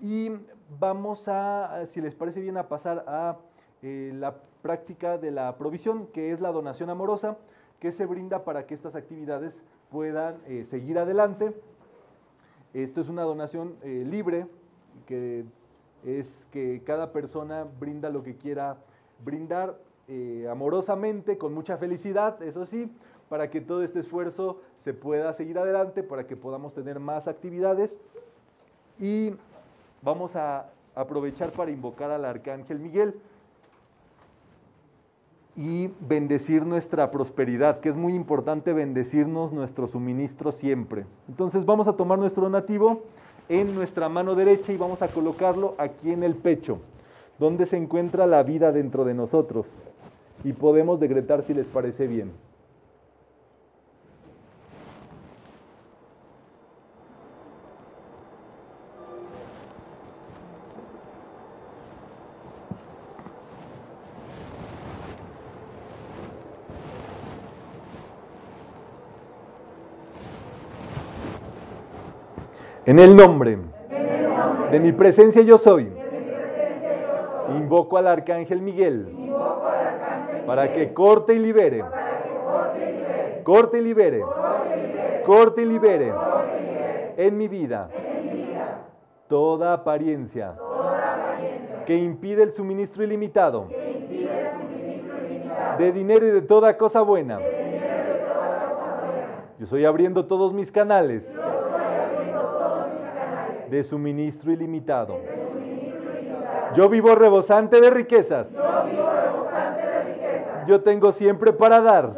y vamos a, si les parece bien, a pasar a eh, la práctica de la provisión, que es la donación amorosa, que se brinda para que estas actividades puedan eh, seguir adelante. Esto es una donación eh, libre, que es que cada persona brinda lo que quiera brindar amorosamente, con mucha felicidad, eso sí, para que todo este esfuerzo se pueda seguir adelante, para que podamos tener más actividades. Y vamos a aprovechar para invocar al Arcángel Miguel y bendecir nuestra prosperidad, que es muy importante bendecirnos nuestro suministro siempre. Entonces vamos a tomar nuestro donativo en nuestra mano derecha y vamos a colocarlo aquí en el pecho, donde se encuentra la vida dentro de nosotros. Y podemos decretar si les parece bien. En el nombre, de mi presencia yo soy. Invoco al arcángel Miguel para que corte y libere. Corte y libere. Corte y libere. En mi vida. Toda apariencia que impide el suministro ilimitado de dinero y de toda cosa buena. Yo estoy abriendo todos mis canales de suministro ilimitado. Yo vivo rebosante de riquezas. Yo tengo siempre para dar.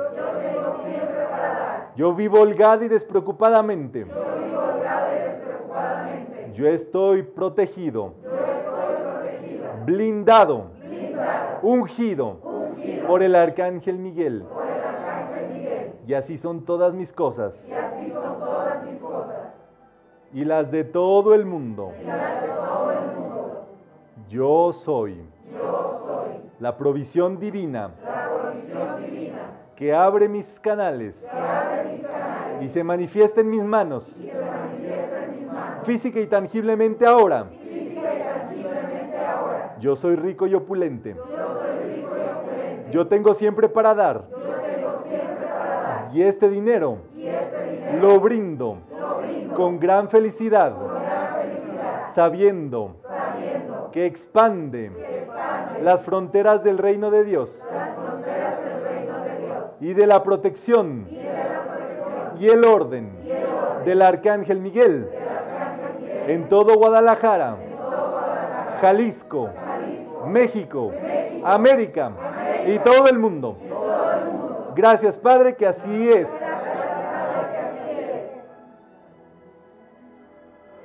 Yo vivo holgado y despreocupadamente. Yo estoy protegido. Blindado. Ungido. Por el arcángel Miguel. Y así son todas mis cosas y las de todo el mundo. Yo soy. La provisión divina. Que abre mis canales. Y se manifiesta en mis manos. Física y tangiblemente ahora. Yo soy rico y opulente. Yo tengo siempre para dar. Y este dinero lo brindo con gran felicidad, sabiendo, que, expande las fronteras del reino de Dios, y, de la protección, y, el orden, del Arcángel Miguel, en todo Guadalajara, Jalisco, México, América, y todo el mundo. Gracias Padre que así es.